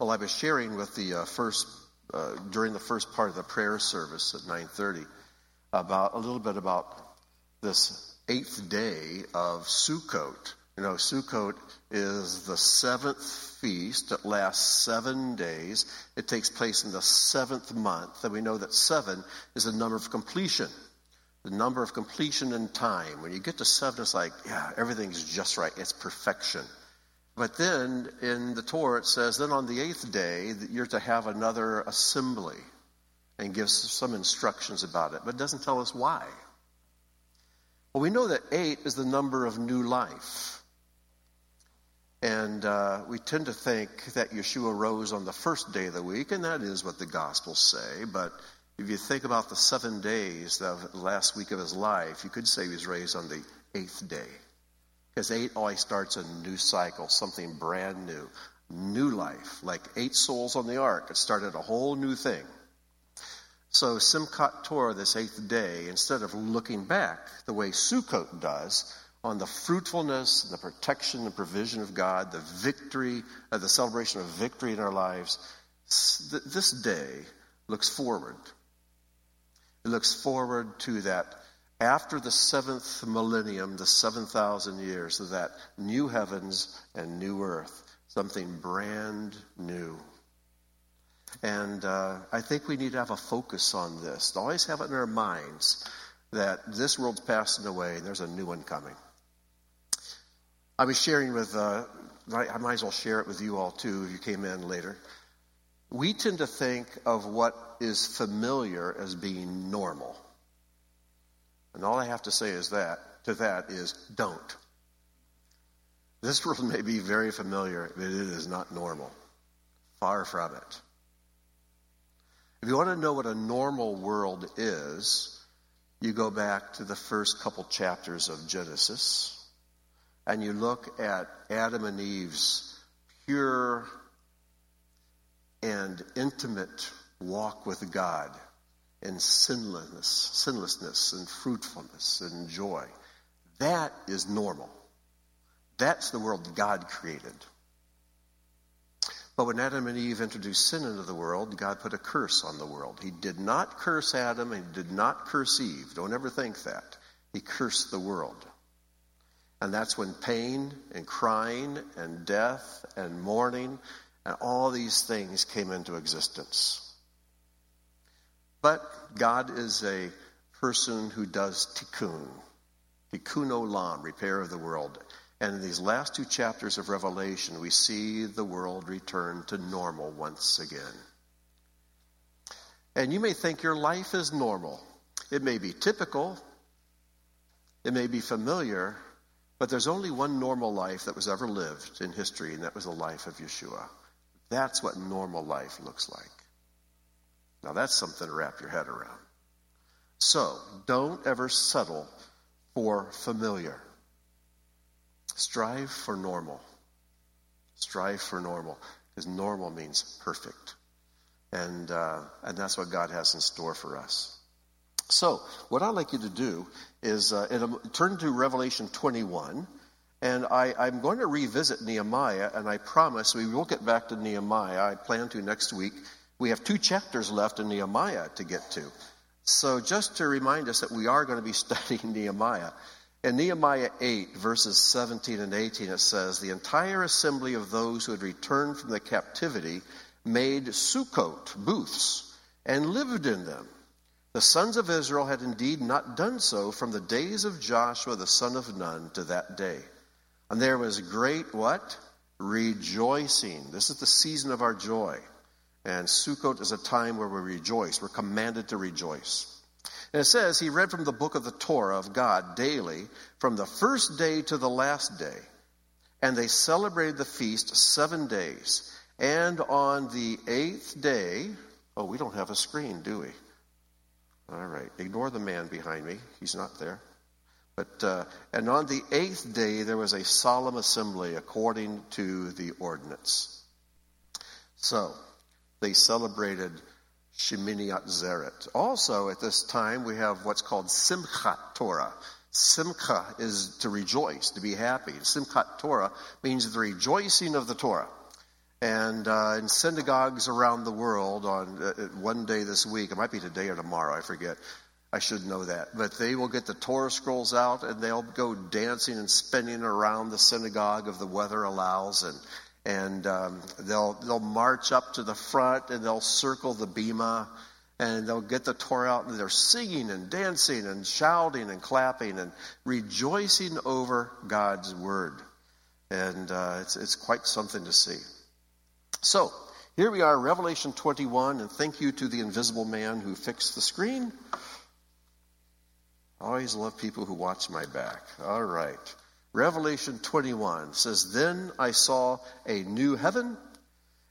Well, I was sharing with the uh, first uh, during the first part of the prayer service at 9:30 about a little bit about this eighth day of Sukkot. You know, Sukkot is the seventh feast. It lasts seven days. It takes place in the seventh month, and we know that seven is a number of completion. The number of completion in time. When you get to seven, it's like, yeah, everything's just right. It's perfection. But then in the Torah it says, then on the eighth day, you're to have another assembly and gives some instructions about it, but doesn't tell us why. Well, we know that eight is the number of new life. And uh, we tend to think that Yeshua rose on the first day of the week, and that is what the Gospels say. But if you think about the seven days of the last week of his life, you could say he was raised on the eighth day. Because eight always starts a new cycle, something brand new, new life. Like eight souls on the ark, it started a whole new thing. So Simchat Torah, this eighth day, instead of looking back the way Sukkot does on the fruitfulness, the protection, the provision of God, the victory, uh, the celebration of victory in our lives, this day looks forward. It looks forward to that after the seventh millennium, the 7,000 years of that new heavens and new earth, something brand new. And uh, I think we need to have a focus on this. To always have it in our minds that this world's passing away and there's a new one coming. I was sharing with, uh, I might as well share it with you all too if you came in later. We tend to think of what is familiar as being normal. And all I have to say is that to that is don't. This world may be very familiar, but it is not normal. Far from it. If you want to know what a normal world is, you go back to the first couple chapters of Genesis and you look at Adam and Eve's pure and intimate walk with God and sinlessness, sinlessness and fruitfulness and joy. That is normal. That's the world God created. But when Adam and Eve introduced sin into the world, God put a curse on the world. He did not curse Adam and he did not curse Eve. Don't ever think that. He cursed the world. And that's when pain and crying and death and mourning and all these things came into existence. But God is a person who does tikkun, tikkun olam, repair of the world. And in these last two chapters of Revelation, we see the world return to normal once again. And you may think your life is normal. It may be typical, it may be familiar, but there's only one normal life that was ever lived in history, and that was the life of Yeshua. That's what normal life looks like. Now that's something to wrap your head around. So don't ever settle for familiar. Strive for normal. Strive for normal, because normal means perfect. And, uh, and that's what God has in store for us. So, what I'd like you to do is uh, turn to Revelation 21, and I, I'm going to revisit Nehemiah, and I promise we will get back to Nehemiah. I plan to next week we have two chapters left in Nehemiah to get to. So, just to remind us that we are going to be studying Nehemiah. In Nehemiah 8, verses 17 and 18, it says, The entire assembly of those who had returned from the captivity made Sukkot, booths, and lived in them. The sons of Israel had indeed not done so from the days of Joshua the son of Nun to that day. And there was great what? Rejoicing. This is the season of our joy. And Sukkot is a time where we rejoice. We're commanded to rejoice. And it says, He read from the book of the Torah of God daily, from the first day to the last day. And they celebrated the feast seven days. And on the eighth day, oh, we don't have a screen, do we? All right, ignore the man behind me. He's not there. But, uh, and on the eighth day, there was a solemn assembly according to the ordinance. So, they celebrated Shemini Atzeret. Also, at this time, we have what's called Simchat Torah. Simcha is to rejoice, to be happy. Simchat Torah means the rejoicing of the Torah. And uh, in synagogues around the world, on uh, one day this week, it might be today or tomorrow, I forget. I should know that. But they will get the Torah scrolls out and they'll go dancing and spinning around the synagogue if the weather allows. And, and um, they'll, they'll march up to the front and they'll circle the bema and they'll get the Torah out and they're singing and dancing and shouting and clapping and rejoicing over God's word. And uh, it's, it's quite something to see. So, here we are, Revelation 21, and thank you to the invisible man who fixed the screen. I always love people who watch my back. All right. Revelation 21 says, Then I saw a new heaven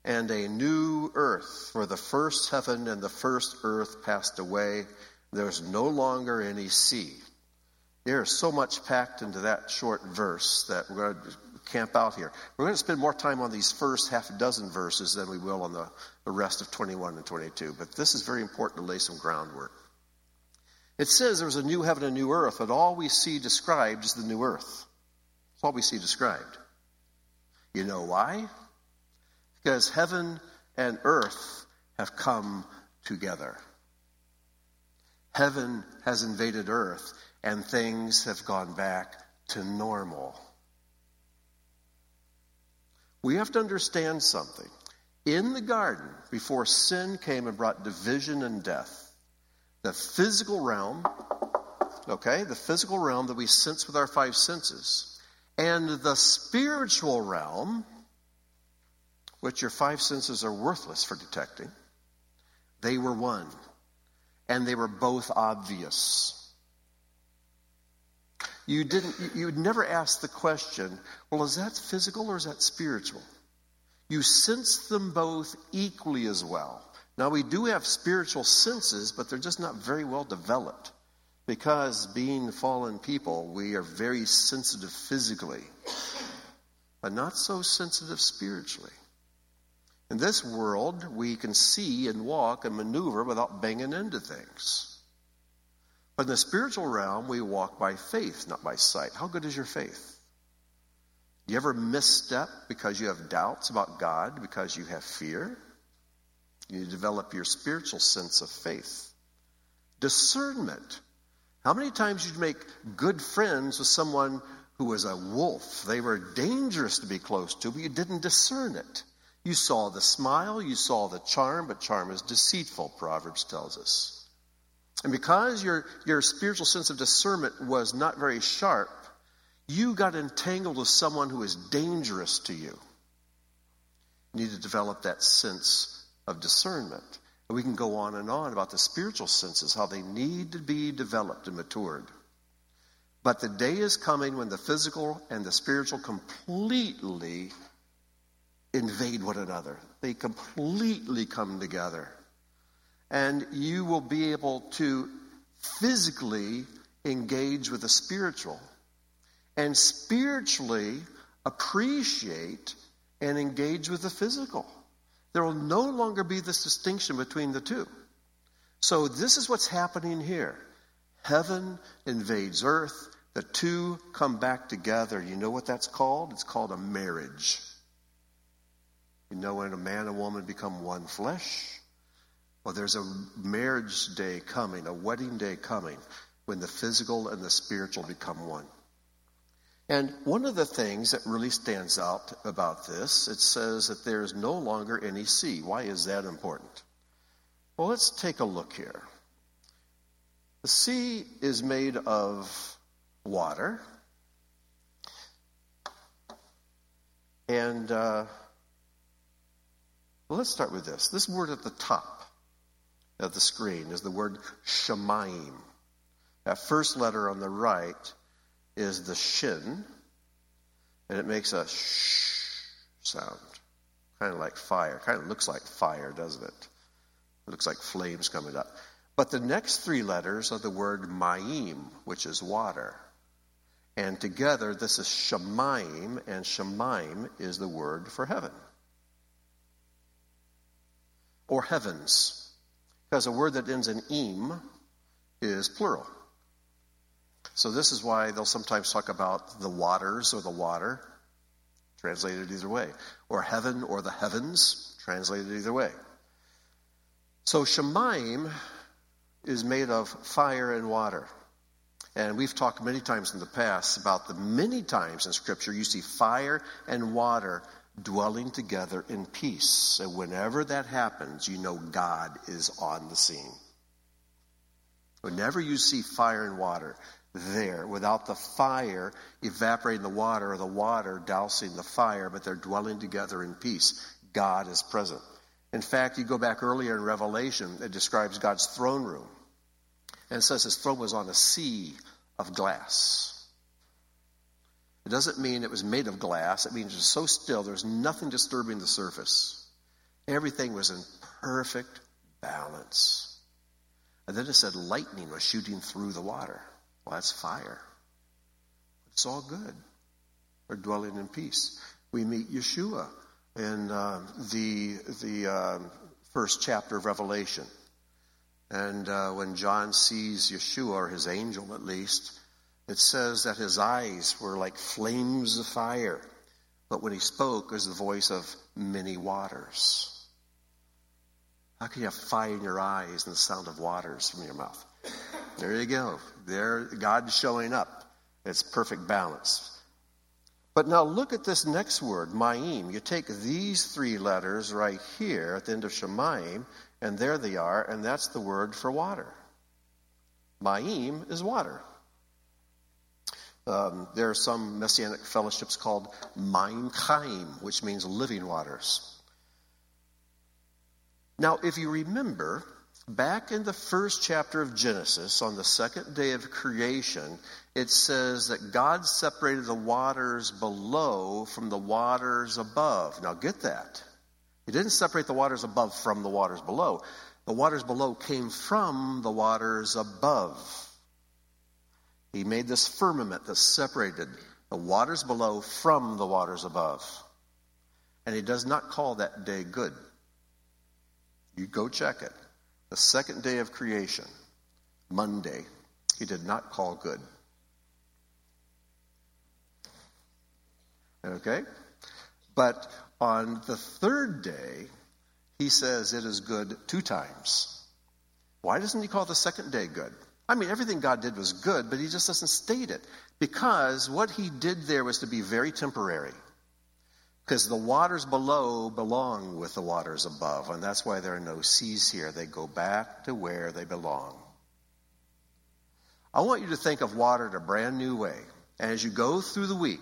and a new earth, for the first heaven and the first earth passed away. There's no longer any sea. There's so much packed into that short verse that we're going to camp out here. We're going to spend more time on these first half dozen verses than we will on the, the rest of 21 and 22. But this is very important to lay some groundwork. It says there's a new heaven and a new earth, and all we see described is the new earth. All we see described. You know why? Because heaven and earth have come together. Heaven has invaded earth, and things have gone back to normal. We have to understand something. In the garden, before sin came and brought division and death, the physical realm, okay, the physical realm that we sense with our five senses, and the spiritual realm, which your five senses are worthless for detecting, they were one. And they were both obvious. You didn't you would never ask the question, well, is that physical or is that spiritual? You sense them both equally as well. Now, we do have spiritual senses, but they're just not very well developed. Because being fallen people, we are very sensitive physically, but not so sensitive spiritually. In this world, we can see and walk and maneuver without banging into things. But in the spiritual realm, we walk by faith, not by sight. How good is your faith? Do you ever misstep because you have doubts about God, because you have fear? You develop your spiritual sense of faith. Discernment. How many times did you make good friends with someone who was a wolf? They were dangerous to be close to, but you didn't discern it. You saw the smile, you saw the charm, but charm is deceitful, Proverbs tells us. And because your, your spiritual sense of discernment was not very sharp, you got entangled with someone who is dangerous to you. You need to develop that sense of discernment. We can go on and on about the spiritual senses, how they need to be developed and matured. But the day is coming when the physical and the spiritual completely invade one another. They completely come together. And you will be able to physically engage with the spiritual and spiritually appreciate and engage with the physical. There will no longer be this distinction between the two. So, this is what's happening here. Heaven invades earth, the two come back together. You know what that's called? It's called a marriage. You know when a man and woman become one flesh? Well, there's a marriage day coming, a wedding day coming, when the physical and the spiritual become one. And one of the things that really stands out about this, it says that there is no longer any sea. Why is that important? Well, let's take a look here. The sea is made of water. And uh, let's start with this. This word at the top of the screen is the word shemaim. That first letter on the right is the shin, and it makes a shh sound, kind of like fire. Kind of looks like fire, doesn't it? It looks like flames coming up. But the next three letters are the word ma'im, which is water. And together, this is shemaim, and shemaim is the word for heaven. Or heavens. Because a word that ends in im is plural. So this is why they'll sometimes talk about the waters or the water. translated either way. Or heaven or the heavens, translated either way. So Shemaim is made of fire and water. And we've talked many times in the past about the many times in Scripture you see fire and water dwelling together in peace. And whenever that happens, you know God is on the scene. Whenever you see fire and water there, without the fire evaporating the water or the water dousing the fire, but they're dwelling together in peace, God is present. In fact, you go back earlier in Revelation, it describes God's throne room. And it says his throne was on a sea of glass. It doesn't mean it was made of glass. It means it was so still, there's nothing disturbing the surface. Everything was in perfect balance. And then it said lightning was shooting through the water. Well, that's fire. It's all good. We're dwelling in peace. We meet Yeshua in uh, the, the uh, first chapter of Revelation. And uh, when John sees Yeshua, or his angel at least, it says that his eyes were like flames of fire. But when he spoke, it was the voice of many waters. How can you have fire in your eyes and the sound of waters from your mouth? There you go. There, God's showing up. It's perfect balance. But now look at this next word, Ma'im. You take these three letters right here at the end of Shemaim, and there they are, and that's the word for water. Ma'im is water. Um, there are some messianic fellowships called Maim Chaim, which means living waters. Now, if you remember, back in the first chapter of Genesis, on the second day of creation, it says that God separated the waters below from the waters above. Now, get that. He didn't separate the waters above from the waters below. The waters below came from the waters above. He made this firmament that separated the waters below from the waters above. And he does not call that day good. You go check it. The second day of creation, Monday, he did not call good. Okay? But on the third day, he says it is good two times. Why doesn't he call the second day good? I mean, everything God did was good, but he just doesn't state it. Because what he did there was to be very temporary. Because the waters below belong with the waters above, and that's why there are no seas here. They go back to where they belong. I want you to think of water in a brand new way. And as you go through the week,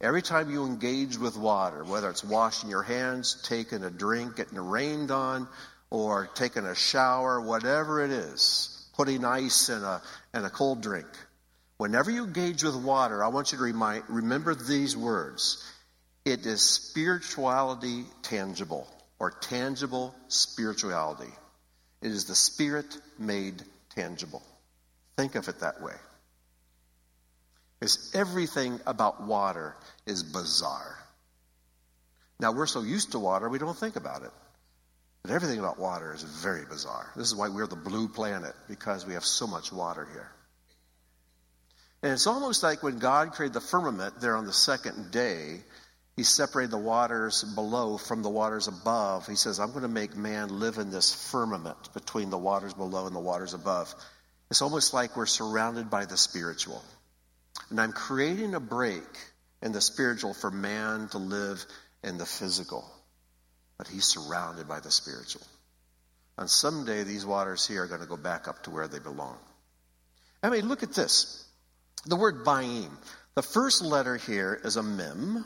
Every time you engage with water, whether it's washing your hands, taking a drink, getting rained on, or taking a shower, whatever it is, putting ice in a, in a cold drink, whenever you engage with water, I want you to remind, remember these words. It is spirituality tangible, or tangible spirituality. It is the Spirit made tangible. Think of it that way. Because everything about water is bizarre. Now, we're so used to water, we don't think about it. But everything about water is very bizarre. This is why we're the blue planet, because we have so much water here. And it's almost like when God created the firmament there on the second day, he separated the waters below from the waters above. He says, I'm going to make man live in this firmament between the waters below and the waters above. It's almost like we're surrounded by the spiritual. And I'm creating a break in the spiritual for man to live in the physical. But he's surrounded by the spiritual. And someday these waters here are going to go back up to where they belong. I mean, look at this. The word Ma'im. The first letter here is a mem,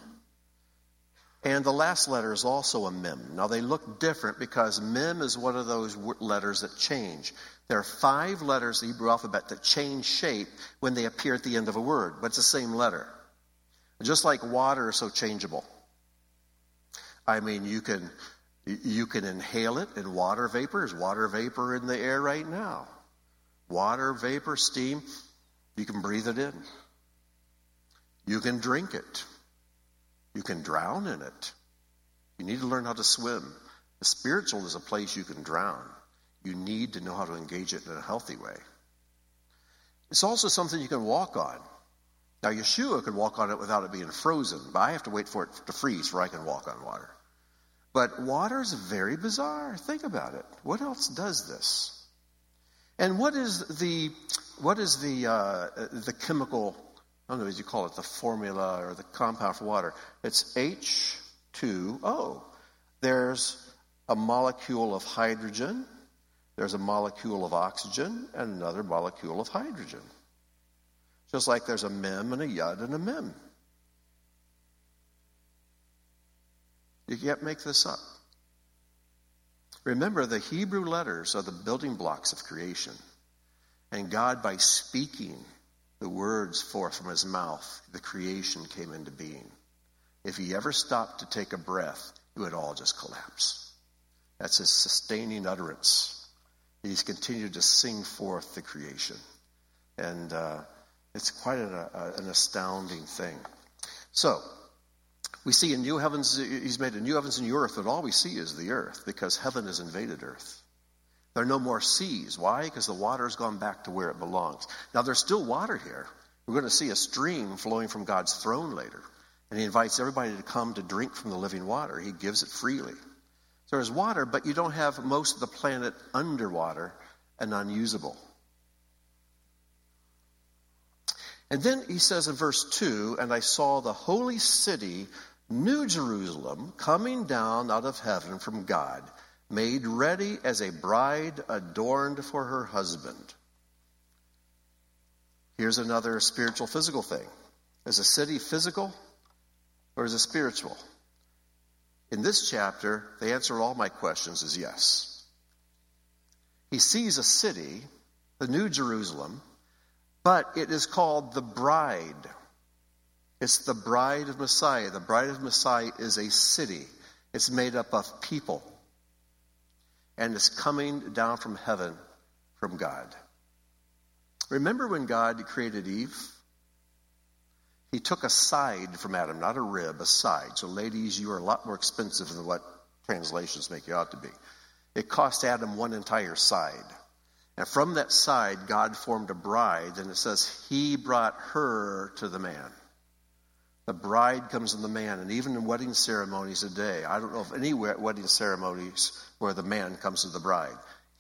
and the last letter is also a mem. Now they look different because mem is one of those letters that change. There are five letters in the Hebrew alphabet that change shape when they appear at the end of a word, but it's the same letter. Just like water is so changeable. I mean, you can you can inhale it in water vapor. Is water vapor in the air right now? Water vapor, steam, you can breathe it in. You can drink it. You can drown in it. You need to learn how to swim. The spiritual is a place you can drown. You need to know how to engage it in a healthy way. It's also something you can walk on. Now, Yeshua could walk on it without it being frozen, but I have to wait for it to freeze before I can walk on water. But water is very bizarre. Think about it. What else does this? And what is the what is the uh, the chemical? I don't know as you call it, the formula or the compound for water. It's H2O. There's a molecule of hydrogen. There's a molecule of oxygen and another molecule of hydrogen. Just like there's a mem and a yud and a mem. You can't make this up. Remember, the Hebrew letters are the building blocks of creation. And God, by speaking the words forth from his mouth, the creation came into being. If he ever stopped to take a breath, it would all just collapse. That's his sustaining utterance. He's continued to sing forth the creation. And uh, it's quite an, uh, an astounding thing. So, we see in new heavens, he's made a new heavens and new earth, but all we see is the earth because heaven has invaded earth. There are no more seas. Why? Because the water has gone back to where it belongs. Now, there's still water here. We're going to see a stream flowing from God's throne later. And he invites everybody to come to drink from the living water. He gives it freely. So there's water, but you don't have most of the planet underwater and unusable. And then he says in verse 2 And I saw the holy city, New Jerusalem, coming down out of heaven from God, made ready as a bride adorned for her husband. Here's another spiritual physical thing. Is a city physical or is it spiritual? In this chapter, the answer to all my questions is yes. He sees a city, the New Jerusalem, but it is called the bride. It's the bride of Messiah. The bride of Messiah is a city, it's made up of people, and it's coming down from heaven from God. Remember when God created Eve? He took a side from Adam, not a rib, a side. So, ladies, you are a lot more expensive than what translations make you out to be. It cost Adam one entire side. And from that side, God formed a bride, and it says he brought her to the man. The bride comes in the man, and even in wedding ceremonies today, I don't know of any wedding ceremonies where the man comes to the bride.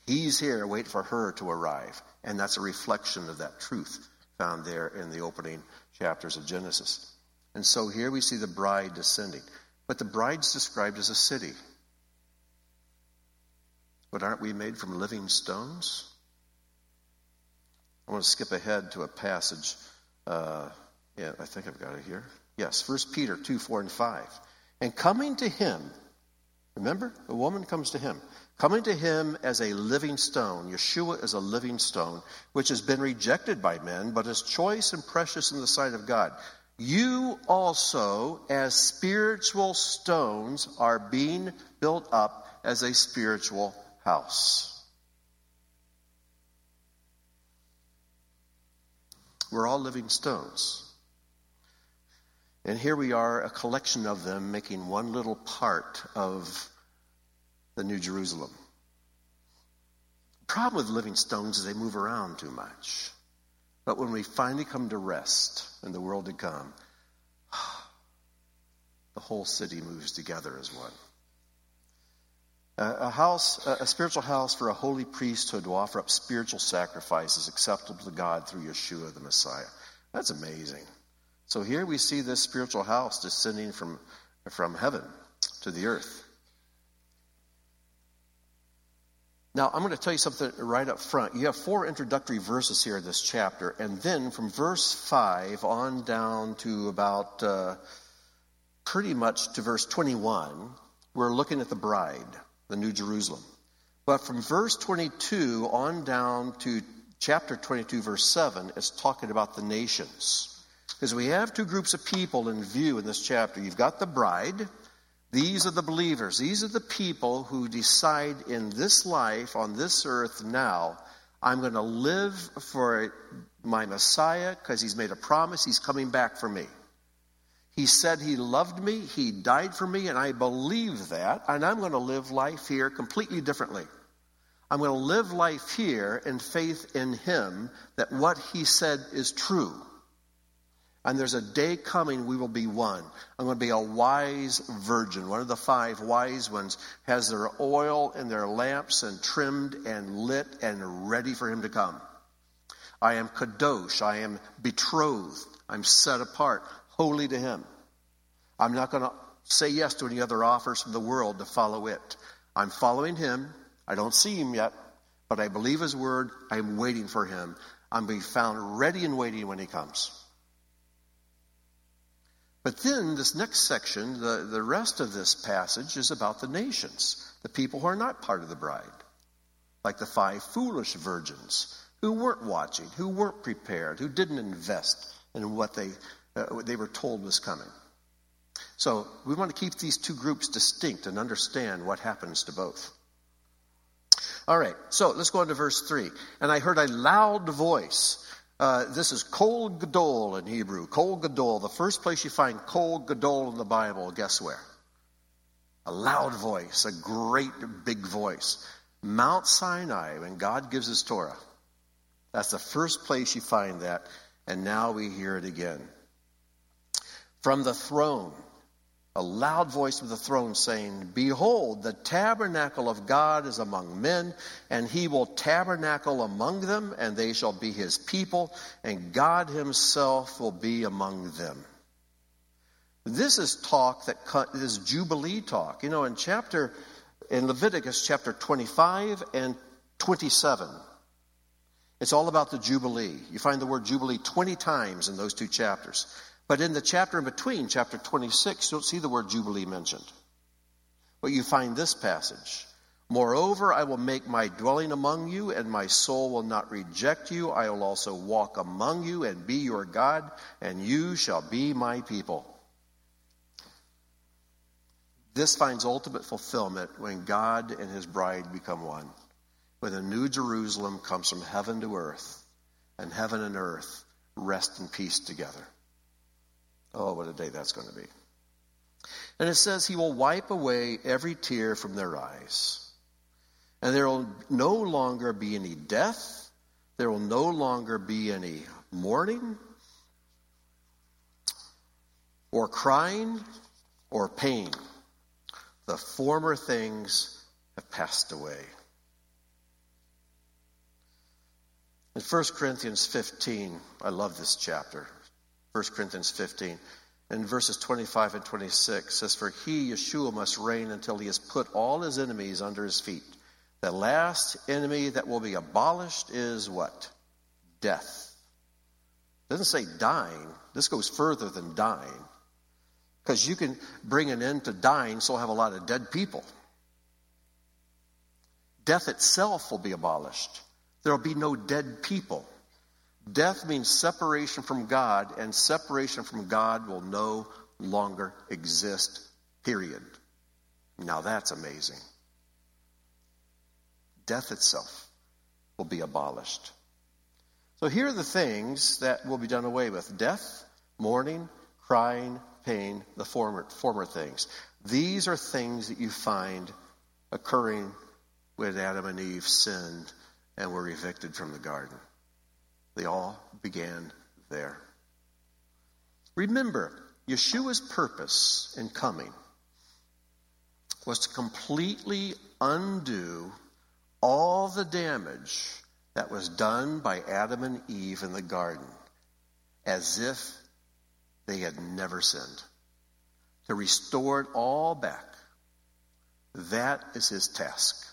He's here, wait for her to arrive. And that's a reflection of that truth found there in the opening chapters of Genesis. And so here we see the bride descending. But the bride's described as a city. But aren't we made from living stones? I want to skip ahead to a passage. Uh, yeah, I think I've got it here. Yes, 1 Peter 2, 4, and 5. And coming to him, remember, the woman comes to him. Coming to him as a living stone, Yeshua is a living stone, which has been rejected by men, but is choice and precious in the sight of God. You also, as spiritual stones, are being built up as a spiritual house. We're all living stones. And here we are, a collection of them, making one little part of the New Jerusalem. The problem with living stones is they move around too much. But when we finally come to rest in the world to come, the whole city moves together as one a house, a spiritual house for a holy priesthood to offer up spiritual sacrifices acceptable to God through Yeshua the Messiah. That's amazing. So here we see this spiritual house descending from, from heaven to the earth. Now, I'm going to tell you something right up front. You have four introductory verses here in this chapter, and then from verse 5 on down to about uh, pretty much to verse 21, we're looking at the bride the New Jerusalem. But from verse 22 on down to chapter 22, verse 7, it's talking about the nations. Because we have two groups of people in view in this chapter. You've got the bride. These are the believers. These are the people who decide in this life, on this earth now, I'm going to live for my Messiah because he's made a promise. He's coming back for me. He said he loved me, he died for me, and I believe that, and I'm going to live life here completely differently. I'm going to live life here in faith in him that what he said is true. And there's a day coming we will be one. I'm going to be a wise virgin. One of the five wise ones has their oil in their lamps and trimmed and lit and ready for him to come. I am kadosh. I am betrothed. I'm set apart, holy to him. I'm not going to say yes to any other offers from the world to follow it. I'm following him. I don't see him yet, but I believe his word. I'm waiting for him. I'm being found ready and waiting when he comes. But then, this next section, the, the rest of this passage is about the nations, the people who are not part of the bride, like the five foolish virgins who weren't watching, who weren't prepared, who didn't invest in what they, uh, what they were told was coming. So we want to keep these two groups distinct and understand what happens to both. All right, so let's go on to verse 3. And I heard a loud voice uh, this is Kol Gadol in Hebrew. Kol Gadol. The first place you find Kol Gadol in the Bible, guess where? A loud voice, a great big voice. Mount Sinai, when God gives his Torah. That's the first place you find that, and now we hear it again. From the throne, a loud voice from the throne saying, Behold, the tabernacle of God is among men, and he will tabernacle among them, and they shall be his people, and God himself will be among them. This is talk that is Jubilee talk. You know, in chapter, in Leviticus chapter 25 and 27, it's all about the Jubilee. You find the word Jubilee 20 times in those two chapters. But in the chapter in between, chapter 26, you don't see the word Jubilee mentioned. But you find this passage. Moreover, I will make my dwelling among you, and my soul will not reject you. I will also walk among you and be your God, and you shall be my people. This finds ultimate fulfillment when God and his bride become one. When the new Jerusalem comes from heaven to earth, and heaven and earth rest in peace together. Oh, what a day that's going to be. And it says, He will wipe away every tear from their eyes. And there will no longer be any death. There will no longer be any mourning, or crying, or pain. The former things have passed away. In 1 Corinthians 15, I love this chapter. 1 Corinthians 15. In verses 25 and 26 says, For he, Yeshua, must reign until he has put all his enemies under his feet. The last enemy that will be abolished is what? Death. It doesn't say dying. This goes further than dying. Because you can bring an end to dying, so have a lot of dead people. Death itself will be abolished. There will be no dead people. Death means separation from God, and separation from God will no longer exist, period. Now that's amazing. Death itself will be abolished. So here are the things that will be done away with death, mourning, crying, pain, the former, former things. These are things that you find occurring when Adam and Eve sinned and were evicted from the garden. They all began there. Remember, Yeshua's purpose in coming was to completely undo all the damage that was done by Adam and Eve in the garden as if they had never sinned. To restore it all back. That is his task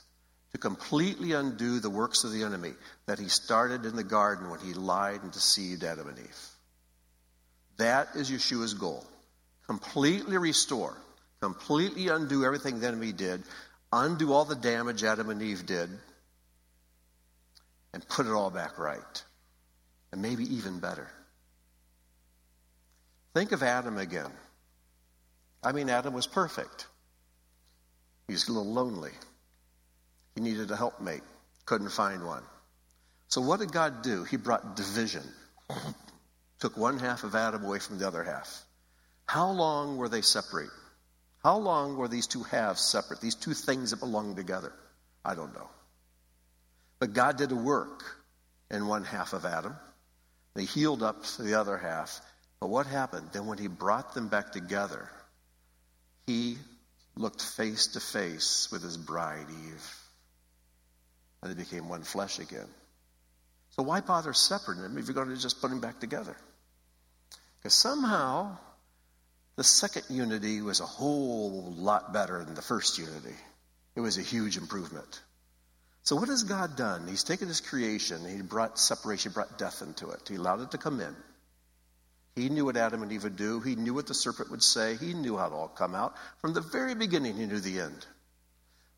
to completely undo the works of the enemy that he started in the garden when he lied and deceived Adam and Eve. That is Yeshua's goal. Completely restore, completely undo everything the enemy did, undo all the damage Adam and Eve did, and put it all back right. And maybe even better. Think of Adam again. I mean, Adam was perfect. He's a little lonely. He needed a helpmate, couldn't find one. So, what did God do? He brought division, took one half of Adam away from the other half. How long were they separate? How long were these two halves separate, these two things that belong together? I don't know. But God did a work in one half of Adam. They healed up the other half. But what happened? Then when he brought them back together, he looked face to face with his bride, Eve. And they became one flesh again. So why bother separating them if you're going to just put them back together? Because somehow the second unity was a whole lot better than the first unity. It was a huge improvement. So what has God done? He's taken his creation, he brought separation, brought death into it. He allowed it to come in. He knew what Adam and Eve would do. He knew what the serpent would say. He knew how it all come out. From the very beginning, he knew the end.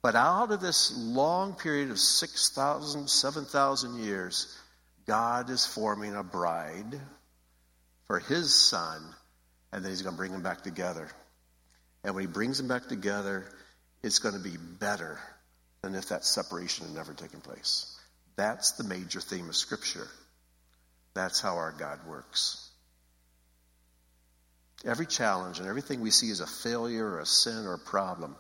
But out of this long period of 6,000, 7,000 years, God is forming a bride for his son, and then he's going to bring them back together. And when he brings them back together, it's going to be better than if that separation had never taken place. That's the major theme of Scripture. That's how our God works. Every challenge and everything we see as a failure or a sin or a problem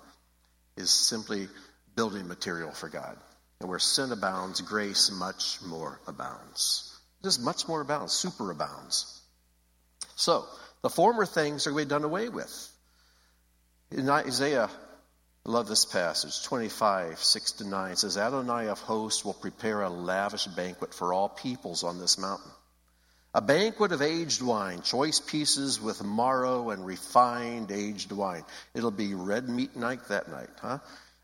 is simply building material for God. And where sin abounds, grace much more abounds. Just much more abounds, super abounds. So, the former things are going to be done away with. In Isaiah, I love this passage, 25, 6 to 9, it says, Adonai of hosts will prepare a lavish banquet for all peoples on this mountain. A banquet of aged wine, choice pieces with marrow and refined aged wine. It'll be red meat night that night, huh?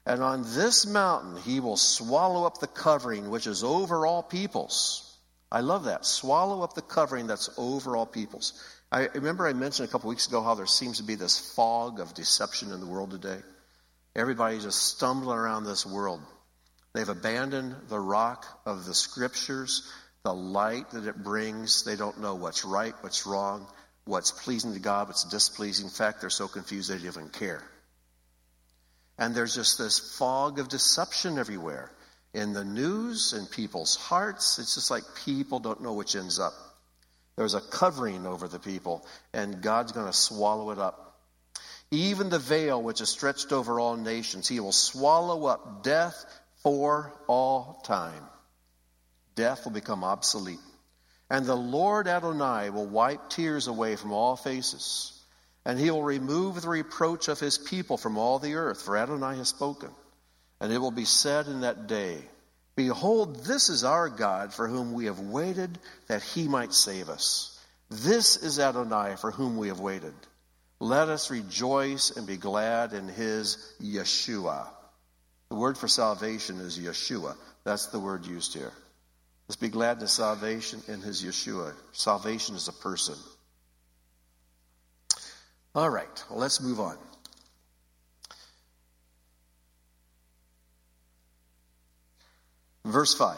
And on this mountain he will swallow up the covering which is over all peoples. I love that. Swallow up the covering that's over all peoples. I remember I mentioned a couple weeks ago how there seems to be this fog of deception in the world today. Everybody's just stumbling around this world. They've abandoned the rock of the scriptures, the light that it brings. They don't know what's right, what's wrong, what's pleasing to God, what's displeasing. In fact, they're so confused they don't even care. And there's just this fog of deception everywhere. In the news, in people's hearts, it's just like people don't know which ends up. There's a covering over the people, and God's going to swallow it up. Even the veil which is stretched over all nations, he will swallow up death for all time. Death will become obsolete. And the Lord Adonai will wipe tears away from all faces. And he will remove the reproach of his people from all the earth, for Adonai has spoken. And it will be said in that day, Behold, this is our God for whom we have waited that he might save us. This is Adonai for whom we have waited. Let us rejoice and be glad in his Yeshua. The word for salvation is Yeshua. That's the word used here. Let's be glad in salvation in his Yeshua. Salvation is a person. All right, well, let's move on. Verse 5.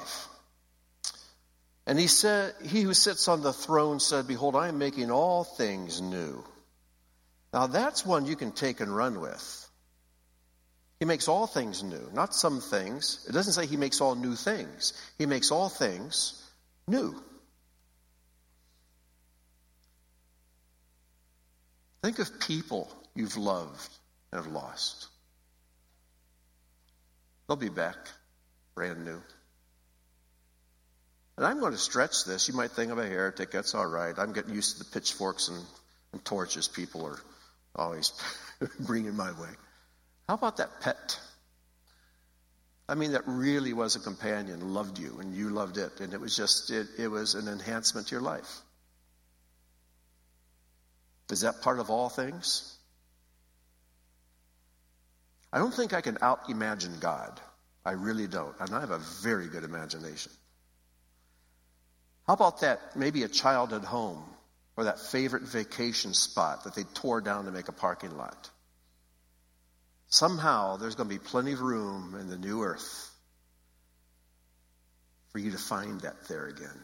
And he said, He who sits on the throne said, Behold, I am making all things new. Now that's one you can take and run with. He makes all things new, not some things. It doesn't say he makes all new things. He makes all things new. Think of people you've loved and have lost. They'll be back brand new. And I'm going to stretch this. You might think I'm a heretic. That's all right. I'm getting used to the pitchforks and, and torches people are always bringing my way. How about that pet? I mean, that really was a companion, loved you, and you loved it, and it was just, it, it was an enhancement to your life. Is that part of all things? I don't think I can out imagine God. I really don't. And I have a very good imagination. How about that, maybe a childhood home or that favorite vacation spot that they tore down to make a parking lot? Somehow there's going to be plenty of room in the new earth for you to find that there again.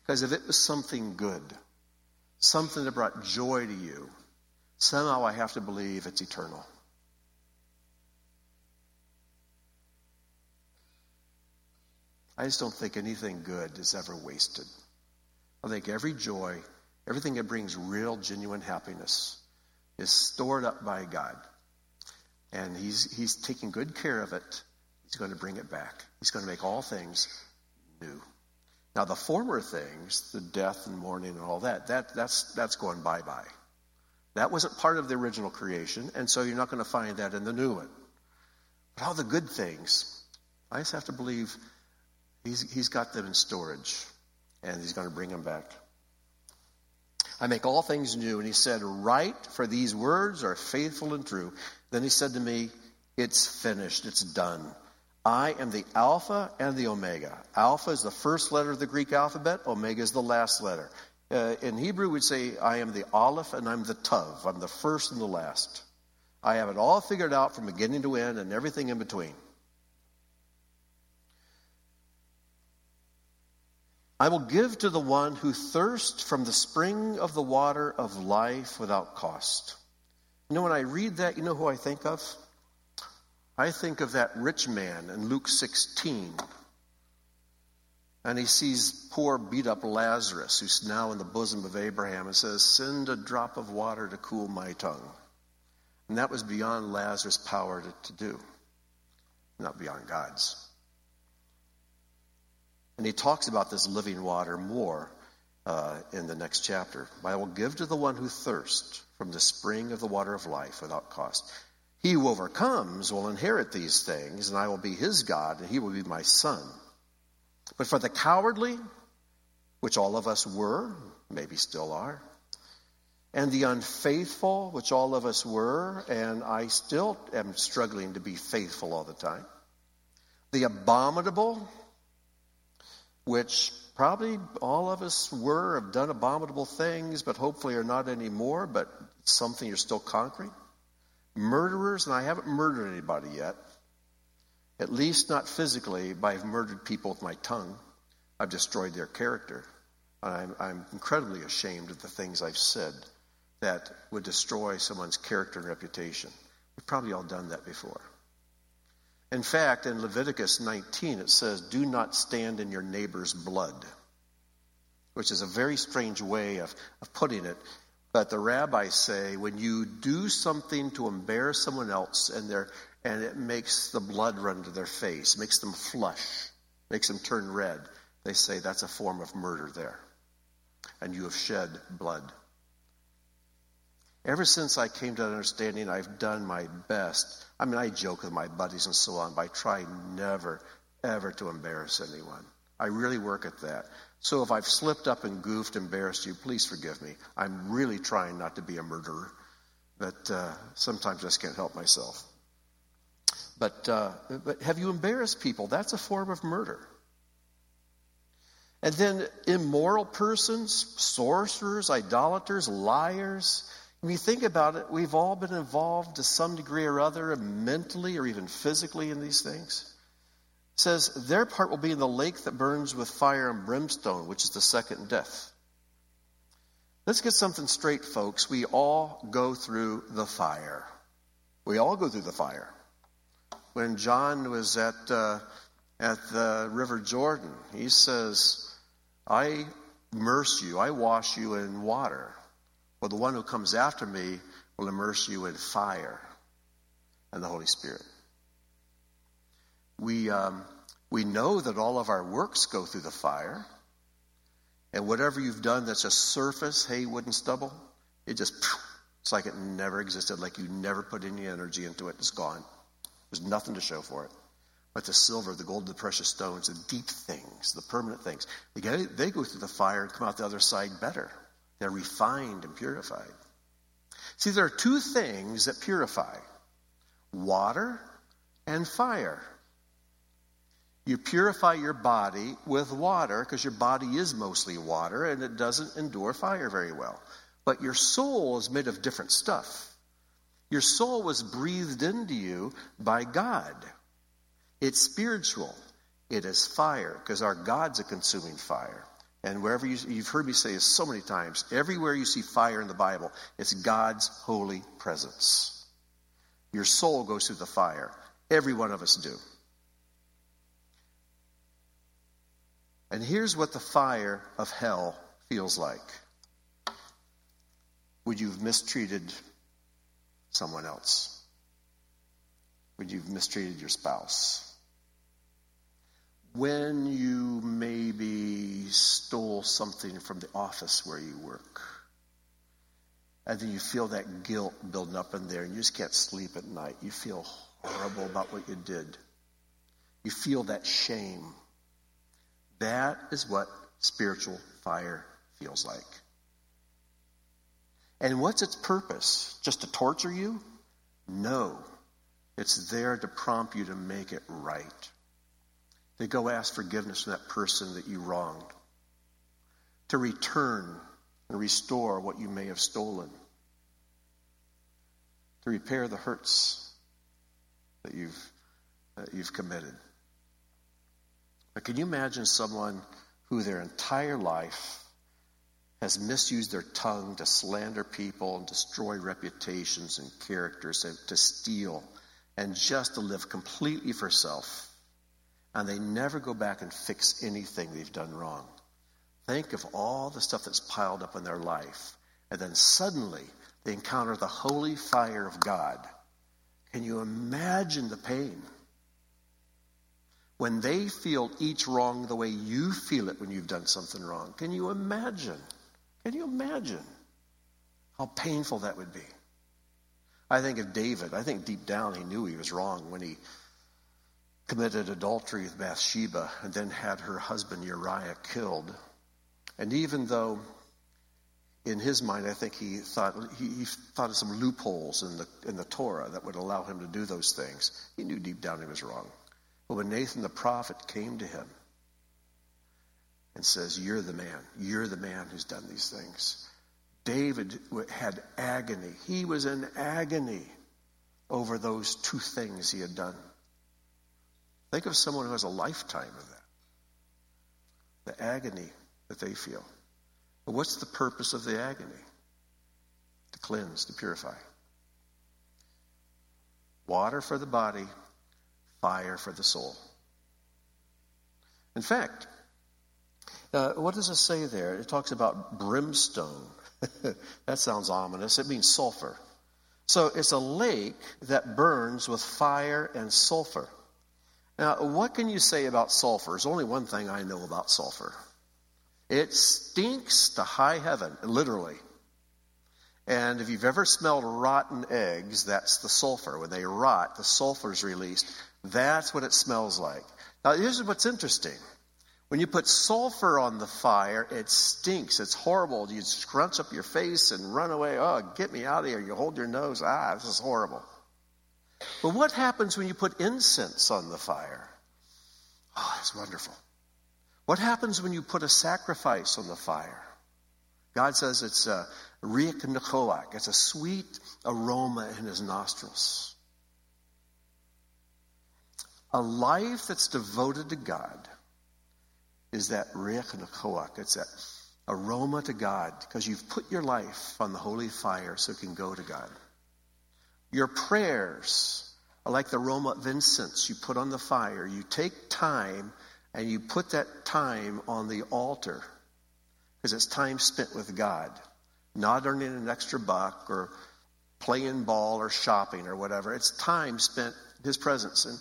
Because if it was something good, something that brought joy to you, somehow I have to believe it's eternal. I just don't think anything good is ever wasted. I think every joy, everything that brings real, genuine happiness is stored up by God. And he's, he's taking good care of it. He's going to bring it back. He's going to make all things new. Now, the former things, the death and mourning and all that, that that's, that's going bye bye. That wasn't part of the original creation, and so you're not going to find that in the new one. But all the good things, I just have to believe he's, he's got them in storage, and he's going to bring them back. I make all things new. And he said, Write, for these words are faithful and true. Then he said to me, It's finished, it's done. I am the Alpha and the Omega. Alpha is the first letter of the Greek alphabet, Omega is the last letter. Uh, in Hebrew, we'd say, I am the Aleph and I'm the Tav. I'm the first and the last. I have it all figured out from beginning to end and everything in between. I will give to the one who thirsts from the spring of the water of life without cost. You know, when I read that, you know who I think of? I think of that rich man in Luke 16. And he sees poor, beat up Lazarus, who's now in the bosom of Abraham, and says, Send a drop of water to cool my tongue. And that was beyond Lazarus' power to, to do, not beyond God's. And he talks about this living water more uh, in the next chapter. I will give to the one who thirsts from the spring of the water of life without cost. He who overcomes will inherit these things, and I will be his God, and he will be my son. But for the cowardly, which all of us were, maybe still are, and the unfaithful, which all of us were, and I still am struggling to be faithful all the time, the abominable, which probably all of us were, have done abominable things, but hopefully are not anymore, but something you're still conquering. Murderers, and I haven't murdered anybody yet, at least not physically, but I've murdered people with my tongue. I've destroyed their character. I'm, I'm incredibly ashamed of the things I've said that would destroy someone's character and reputation. We've probably all done that before. In fact, in Leviticus 19, it says, Do not stand in your neighbor's blood, which is a very strange way of, of putting it. But the rabbis say when you do something to embarrass someone else and, and it makes the blood run to their face, makes them flush, makes them turn red, they say that's a form of murder there. And you have shed blood. Ever since I came to that understanding, I've done my best. I mean, I joke with my buddies and so on, but I try never, ever to embarrass anyone. I really work at that. So if I've slipped up and goofed, embarrassed you, please forgive me. I'm really trying not to be a murderer, but uh, sometimes I just can't help myself. But, uh, but have you embarrassed people? That's a form of murder. And then immoral persons, sorcerers, idolaters, liars, you think about it, we've all been involved to some degree or other, mentally or even physically, in these things. It says, Their part will be in the lake that burns with fire and brimstone, which is the second death. Let's get something straight, folks. We all go through the fire. We all go through the fire. When John was at, uh, at the River Jordan, he says, I immerse you, I wash you in water. Well, the one who comes after me will immerse you in fire and the Holy Spirit. We, um, we know that all of our works go through the fire. And whatever you've done that's just surface, hay, wood, and stubble, it just, it's like it never existed, like you never put any energy into it. It's gone. There's nothing to show for it. But the silver, the gold, the precious stones, the deep things, the permanent things, they go through the fire and come out the other side better. They're refined and purified. See, there are two things that purify water and fire. You purify your body with water because your body is mostly water and it doesn't endure fire very well. But your soul is made of different stuff. Your soul was breathed into you by God. It's spiritual. It is fire because our God's a consuming fire. And wherever you, you've heard me say this so many times, everywhere you see fire in the Bible, it's God's holy presence. Your soul goes through the fire. Every one of us do. And here's what the fire of hell feels like. Would you have mistreated someone else? Would you have mistreated your spouse? When you maybe stole something from the office where you work. And then you feel that guilt building up in there, and you just can't sleep at night. You feel horrible about what you did. You feel that shame. That is what spiritual fire feels like. And what's its purpose? Just to torture you? No. It's there to prompt you to make it right. To go ask forgiveness from that person that you wronged. To return and restore what you may have stolen. To repair the hurts that you've, that you've committed. But can you imagine someone who their entire life has misused their tongue to slander people and destroy reputations and characters and to steal and just to live completely for self. And they never go back and fix anything they've done wrong. Think of all the stuff that's piled up in their life. And then suddenly they encounter the holy fire of God. Can you imagine the pain? When they feel each wrong the way you feel it when you've done something wrong. Can you imagine? Can you imagine how painful that would be? I think of David. I think deep down he knew he was wrong when he committed adultery with Bathsheba and then had her husband Uriah killed. And even though in his mind, I think he thought he, he, thought of some loopholes in the in the Torah that would allow him to do those things. He knew deep down he was wrong. But when Nathan the prophet came to him and says, You're the man. You're the man who's done these things. David had agony. He was in agony over those two things he had done. Think of someone who has a lifetime of that. The agony that they feel. But what's the purpose of the agony? To cleanse, to purify. Water for the body, fire for the soul. In fact, uh, what does it say there? It talks about brimstone. that sounds ominous. It means sulfur. So it's a lake that burns with fire and sulfur. Now, what can you say about sulfur? There's only one thing I know about sulfur it stinks to high heaven, literally. And if you've ever smelled rotten eggs, that's the sulfur. When they rot, the sulfur is released. That's what it smells like. Now, here's what's interesting. When you put sulfur on the fire, it stinks. It's horrible. You scrunch up your face and run away. Oh, get me out of here. You hold your nose. Ah, this is horrible. But what happens when you put incense on the fire? Oh, it's wonderful. What happens when you put a sacrifice on the fire? God says it's a riach nechoach. It's a sweet aroma in his nostrils. A life that's devoted to God is that riach nechoach. It's that aroma to God because you've put your life on the holy fire so it can go to God. Your prayers like the aroma of incense you put on the fire. You take time and you put that time on the altar because it's time spent with God, not earning an extra buck or playing ball or shopping or whatever. It's time spent His presence. And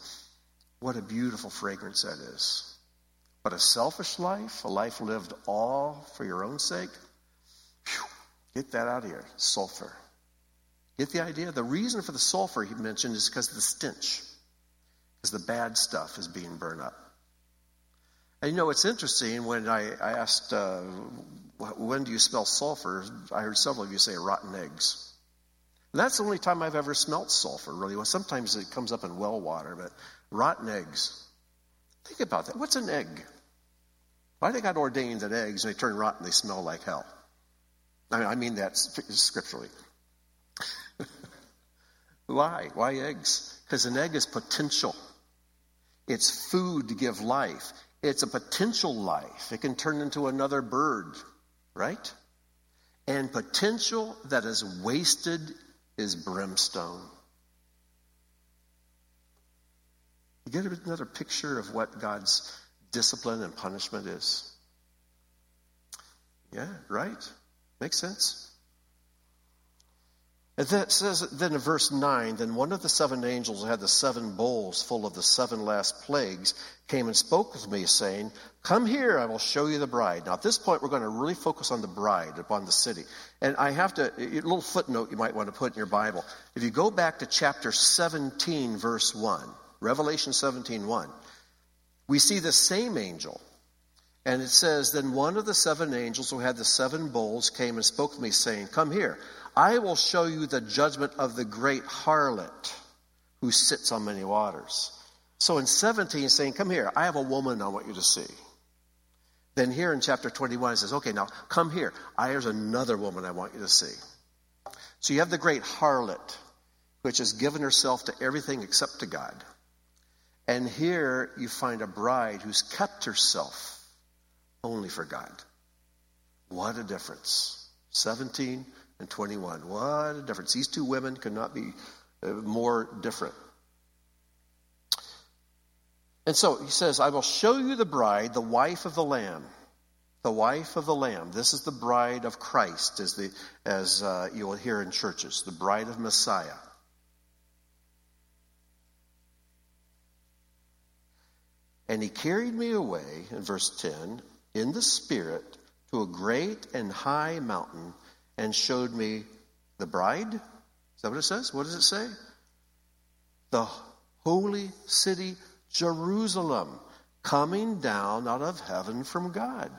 what a beautiful fragrance that is. But a selfish life, a life lived all for your own sake, whew, get that out of here. Sulfur. Get the idea? The reason for the sulfur he mentioned is because of the stench, because the bad stuff is being burned up. And you know, it's interesting when I, I asked, uh, when do you smell sulfur? I heard several of you say rotten eggs. And that's the only time I've ever smelt sulfur, really. Well, sometimes it comes up in well water, but rotten eggs. Think about that. What's an egg? Why they got ordained that eggs, when they turn rotten, they smell like hell? I mean, I mean that scripturally. Why? Why eggs? Because an egg is potential. It's food to give life. It's a potential life. It can turn into another bird, right? And potential that is wasted is brimstone. You get another picture of what God's discipline and punishment is? Yeah, right? Makes sense? And then it says then in verse 9, then one of the seven angels who had the seven bowls full of the seven last plagues came and spoke with me, saying, Come here, I will show you the bride. Now, at this point, we're going to really focus on the bride upon the city. And I have to, a little footnote you might want to put in your Bible. If you go back to chapter 17, verse 1, Revelation 17, 1, we see the same angel. And it says, Then one of the seven angels who had the seven bowls came and spoke to me, saying, Come here. I will show you the judgment of the great harlot who sits on many waters. So in 17, he's saying, Come here, I have a woman I want you to see. Then here in chapter 21, he says, Okay, now come here. I, there's another woman I want you to see. So you have the great harlot, which has given herself to everything except to God. And here you find a bride who's kept herself only for God. What a difference. 17 and 21. What a difference. These two women could not be uh, more different. And so he says, I will show you the bride, the wife of the Lamb. The wife of the Lamb. This is the bride of Christ, as, the, as uh, you will hear in churches, the bride of Messiah. And he carried me away, in verse 10, in the Spirit to a great and high mountain and showed me the bride. Is that what it says? What does it say? The holy city, Jerusalem, coming down out of heaven from God.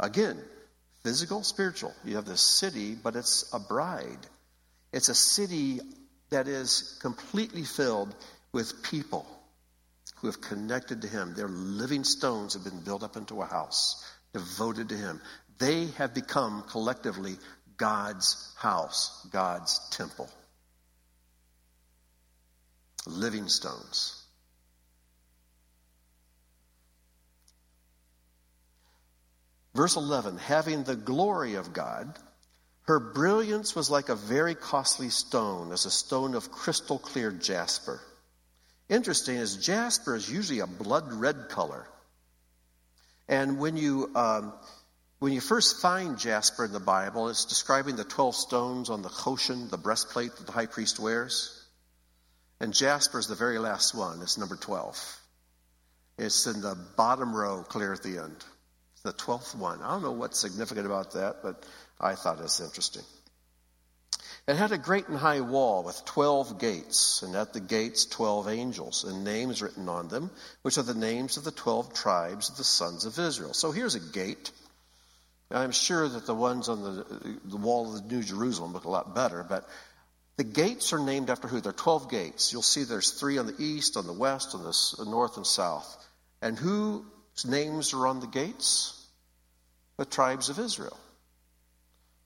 Again, physical, spiritual. You have the city, but it's a bride. It's a city that is completely filled with people who have connected to Him. Their living stones have been built up into a house devoted to Him. They have become collectively God's house, God's temple. Living stones. Verse 11 having the glory of God, her brilliance was like a very costly stone, as a stone of crystal clear jasper. Interesting is jasper is usually a blood red color. And when you um, when you first find jasper in the Bible, it's describing the 12 stones on the Choshen, the breastplate that the high priest wears. And jasper is the very last one. It's number 12. It's in the bottom row, clear at the end. It's the 12th one. I don't know what's significant about that, but I thought it's interesting. It had a great and high wall with 12 gates, and at the gates 12 angels, and names written on them, which are the names of the 12 tribes of the sons of Israel. So here's a gate I'm sure that the ones on the, the wall of the New Jerusalem look a lot better, but the gates are named after who? There are 12 gates. You'll see there's three on the east, on the west, on the north, and south. And whose names are on the gates? The tribes of Israel.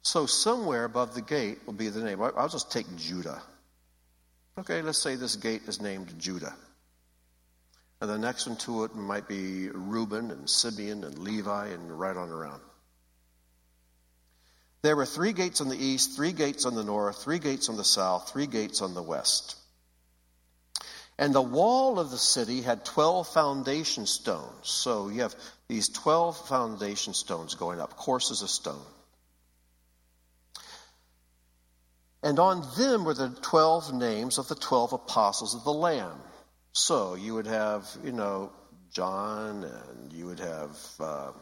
So somewhere above the gate will be the name. I'll just take Judah. Okay, let's say this gate is named Judah. And the next one to it might be Reuben and Simeon and Levi and right on around. There were three gates on the east, three gates on the north, three gates on the south, three gates on the west. And the wall of the city had 12 foundation stones. So you have these 12 foundation stones going up, courses of stone. And on them were the 12 names of the 12 apostles of the Lamb. So you would have, you know, John, and you would have. Uh,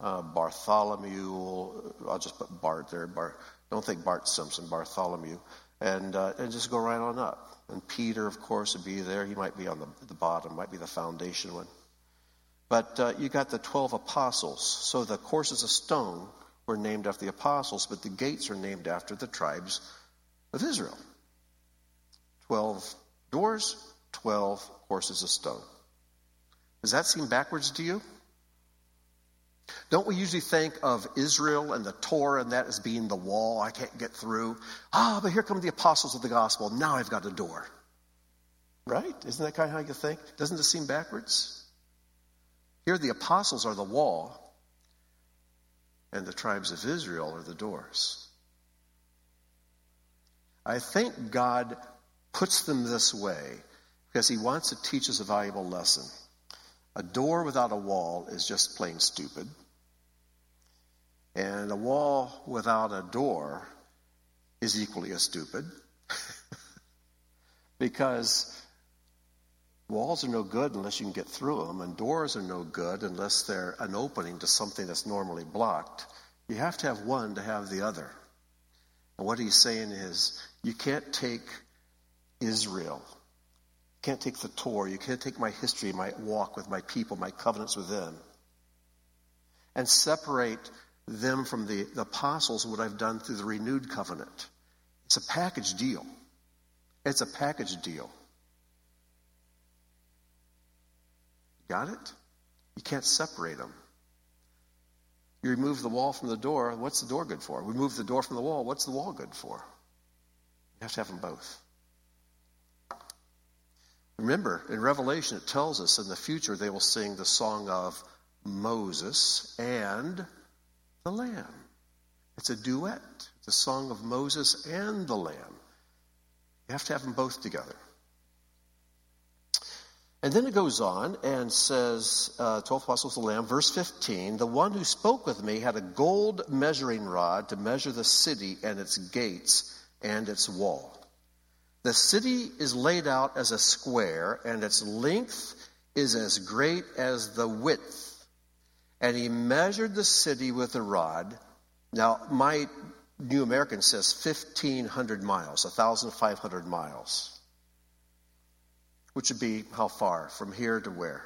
uh, Bartholomew. I'll just put Bart there. Bar, don't think Bart Simpson, Bartholomew. And, uh, and just go right on up. And Peter, of course, would be there. He might be on the, the bottom, might be the foundation one. But uh, you got the 12 apostles. So the courses of stone were named after the apostles, but the gates are named after the tribes of Israel. 12 doors, 12 courses of stone. Does that seem backwards to you? Don't we usually think of Israel and the Torah and that as being the wall I can't get through? Ah, but here come the apostles of the gospel. Now I've got a door. Right? Isn't that kind of how you think? Doesn't it seem backwards? Here the apostles are the wall, and the tribes of Israel are the doors. I think God puts them this way because he wants to teach us a valuable lesson. A door without a wall is just plain stupid. And a wall without a door is equally as stupid because walls are no good unless you can get through them, and doors are no good unless they're an opening to something that's normally blocked. You have to have one to have the other. And what he's saying is, you can't take Israel, can't take the Torah, you can't take my history, my walk with my people, my covenants with them, and separate them from the, the apostles, what I've done through the renewed covenant. It's a package deal. It's a package deal. Got it? You can't separate them. You remove the wall from the door, what's the door good for? Remove the door from the wall, what's the wall good for? You have to have them both. Remember, in Revelation, it tells us in the future they will sing the song of Moses and the Lamb. It's a duet. It's a song of Moses and the Lamb. You have to have them both together. And then it goes on and says, uh, 12 apostles of the Lamb, verse 15, the one who spoke with me had a gold measuring rod to measure the city and its gates and its wall. The city is laid out as a square, and its length is as great as the width. And he measured the city with a rod. Now, my New American says 1,500 miles, 1,500 miles which would be how far? From here to where?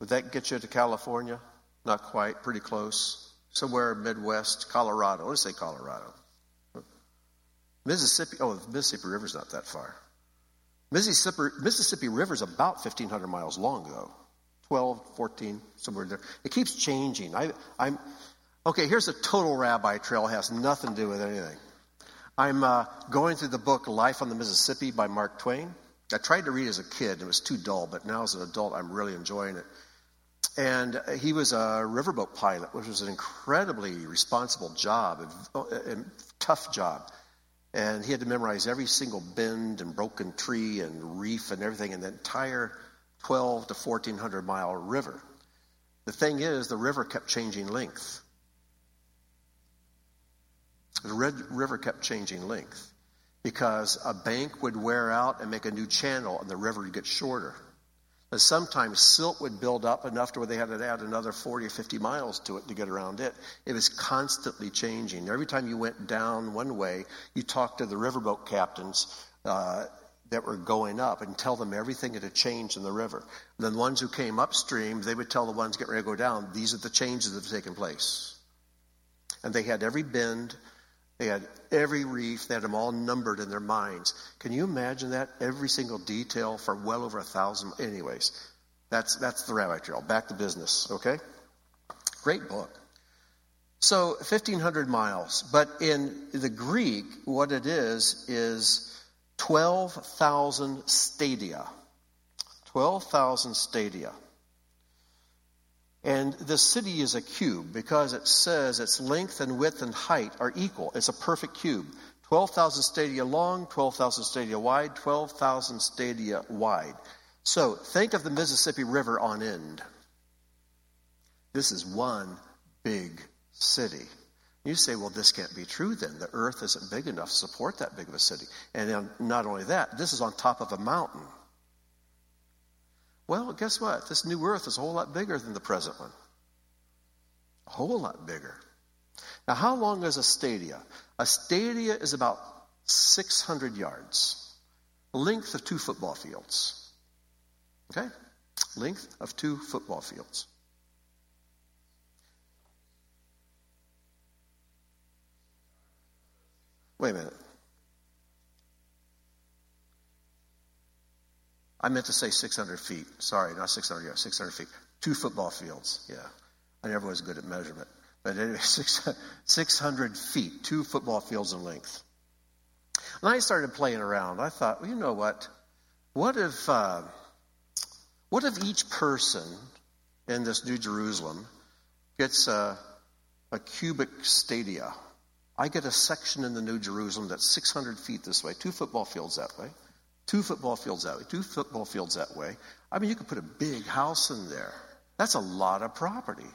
Would that get you to California? Not quite, pretty close. Somewhere Midwest, Colorado. Let's say Colorado. Mississippi, oh, the Mississippi River's not that far. Mississippi, Mississippi River's about 1,500 miles long, though. 12, 14, somewhere there. It keeps changing. I, I'm, okay, here's a total rabbi trail, it has nothing to do with anything. I'm uh, going through the book Life on the Mississippi by Mark Twain. I tried to read as a kid, and it was too dull, but now as an adult, I'm really enjoying it. And he was a riverboat pilot, which was an incredibly responsible job, a, tough job. And he had to memorize every single bend and broken tree and reef and everything in the entire 12 to 1400 mile river. The thing is, the river kept changing length. The red river kept changing length because a bank would wear out and make a new channel and the river would get shorter. And sometimes silt would build up enough to where they had to add another 40 or 50 miles to it to get around it. It was constantly changing. Every time you went down one way, you talked to the riverboat captains uh, that were going up and tell them everything had changed in the river. And then the ones who came upstream, they would tell the ones getting ready to go down, these are the changes that have taken place. And they had every bend, they had every reef, they had them all numbered in their minds. Can you imagine that? Every single detail for well over a thousand. Anyways, that's, that's the rabbi trail. Back to business, okay? Great book. So 1,500 miles. But in the Greek, what it is, is 12,000 stadia. 12,000 stadia. And the city is a cube because it says its length and width and height are equal. It's a perfect cube. 12,000 stadia long, 12,000 stadia wide, 12,000 stadia wide. So think of the Mississippi River on end. This is one big city. You say, well, this can't be true then. The earth isn't big enough to support that big of a city. And not only that, this is on top of a mountain. Well, guess what? This new earth is a whole lot bigger than the present one. A whole lot bigger. Now, how long is a stadia? A stadia is about 600 yards, length of two football fields. Okay? Length of two football fields. Wait a minute. I meant to say 600 feet. Sorry, not 600 yards, 600 feet. Two football fields. Yeah. I never was good at measurement. But anyway, 600 feet, two football fields in length. And I started playing around. I thought, well, you know what? What if, uh, what if each person in this New Jerusalem gets a, a cubic stadia? I get a section in the New Jerusalem that's 600 feet this way, two football fields that way. Two football fields that way, two football fields that way. I mean, you could put a big house in there. That's a lot of property.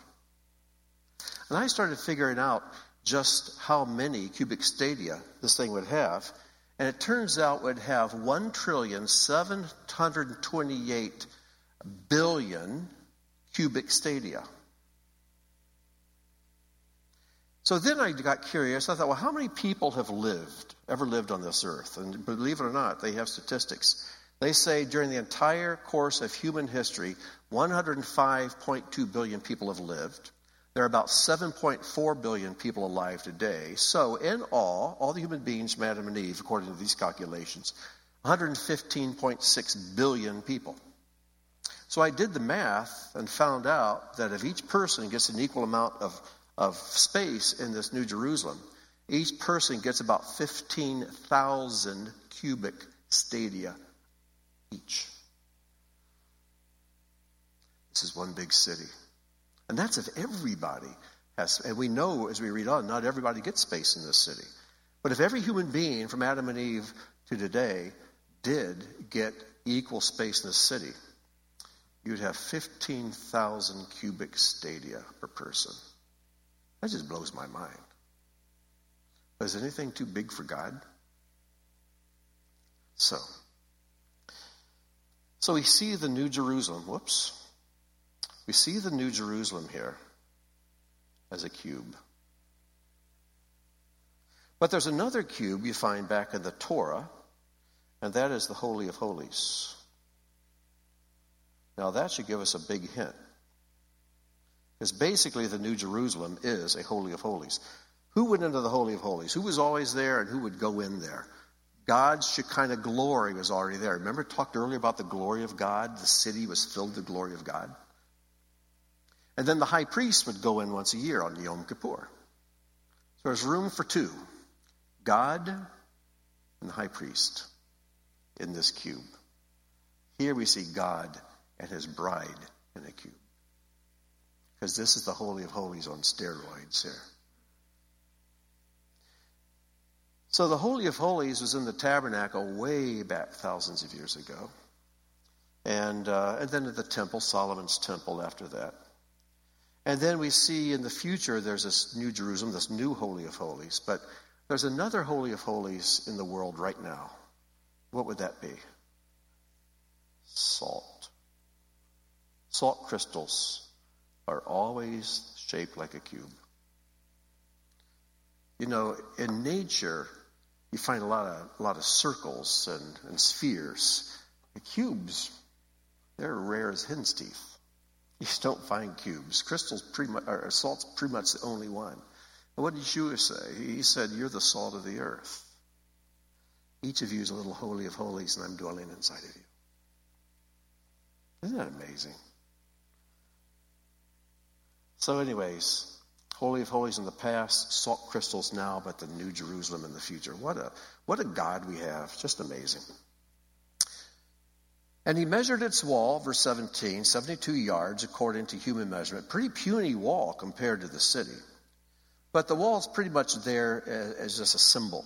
And I started figuring out just how many cubic stadia this thing would have. And it turns out it would have 1 trillion 728 billion cubic stadia. So then I got curious. I thought, well, how many people have lived, ever lived on this earth? And believe it or not, they have statistics. They say during the entire course of human history, 105.2 billion people have lived. There are about 7.4 billion people alive today. So, in all, all the human beings Adam and Eve, according to these calculations, 115.6 billion people. So I did the math and found out that if each person gets an equal amount of, of space in this New Jerusalem, each person gets about 15,000 cubic stadia each. This is one big city. And that's if everybody has, and we know as we read on, not everybody gets space in this city. But if every human being from Adam and Eve to today did get equal space in the city, you'd have 15,000 cubic stadia per person. That just blows my mind. Is anything too big for God? So, so we see the New Jerusalem. Whoops. We see the New Jerusalem here as a cube. But there's another cube you find back in the Torah, and that is the Holy of Holies. Now, that should give us a big hint. Because basically, the New Jerusalem is a Holy of Holies. Who went into the Holy of Holies? Who was always there and who would go in there? God's Shekinah glory was already there. Remember, talked earlier about the glory of God? The city was filled with the glory of God. And then the high priest would go in once a year on Yom Kippur. So there's room for two God and the high priest in this cube. Here we see God and his bride in a cube. Because this is the Holy of Holies on steroids here. So the Holy of Holies was in the tabernacle way back thousands of years ago. And, uh, and then at the temple, Solomon's temple after that. And then we see in the future there's this new Jerusalem, this new Holy of Holies. But there's another Holy of Holies in the world right now. What would that be? Salt. Salt crystals are always shaped like a cube. You know, in nature, you find a lot of, a lot of circles and, and spheres. The cubes, they're rare as hen's teeth. You just don't find cubes. Crystals pretty much, or salt's pretty much the only one. And what did Yeshua say? He said, You're the salt of the earth. Each of you is a little holy of holies, and I'm dwelling inside of you. Isn't that amazing? So, anyways, Holy of Holies in the past, salt crystals now, but the New Jerusalem in the future. What a, what a God we have. Just amazing. And he measured its wall, verse 17, 72 yards according to human measurement. Pretty puny wall compared to the city. But the wall is pretty much there as just a symbol,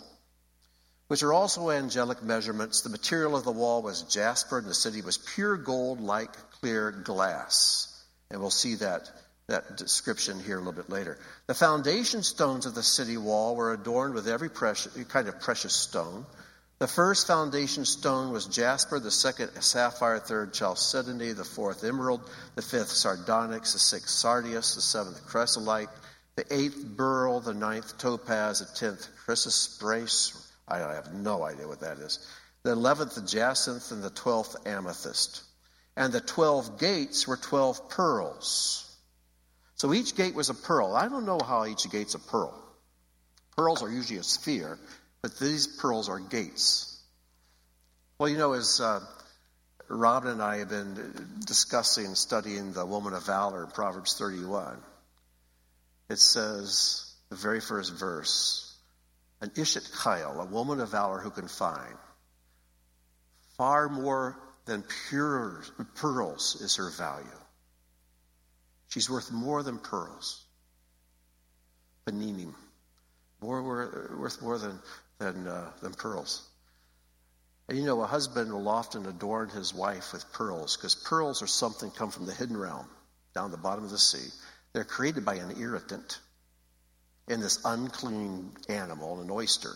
which are also angelic measurements. The material of the wall was jasper, and the city was pure gold like clear glass. And we'll see that, that description here a little bit later. The foundation stones of the city wall were adorned with every precious, kind of precious stone. The first foundation stone was jasper, the second sapphire, third chalcedony, the fourth emerald, the fifth sardonyx, the sixth sardius, the seventh chrysolite, the eighth beryl, the ninth topaz, the tenth chrysoprase. I have no idea what that is. The eleventh jacinth, and the twelfth amethyst. And the twelve gates were twelve pearls. So each gate was a pearl. I don't know how each gate's a pearl. Pearls are usually a sphere, but these pearls are gates. Well, you know, as uh, Robin and I have been discussing, and studying the woman of valor in Proverbs 31, it says, the very first verse, an Ishet Chayil, a woman of valor who can find, far more than pure pearls is her value. She's worth more than pearls. Beninim. More worth more than than, uh, than pearls. And you know, a husband will often adorn his wife with pearls because pearls are something come from the hidden realm, down the bottom of the sea. They're created by an irritant. in this unclean animal, an oyster.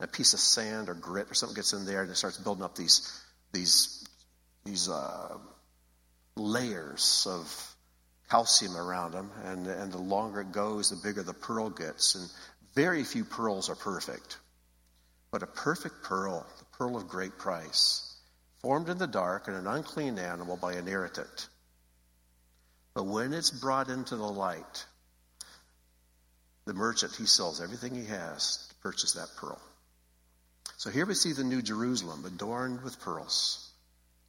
A piece of sand or grit or something gets in there and it starts building up these, these, these uh, layers of calcium around them. And, and the longer it goes, the bigger the pearl gets. And very few pearls are perfect. But a perfect pearl, the pearl of great price, formed in the dark in an unclean animal by an irritant. But when it's brought into the light, the merchant, he sells everything he has to purchase that pearl. So here we see the New Jerusalem adorned with pearls.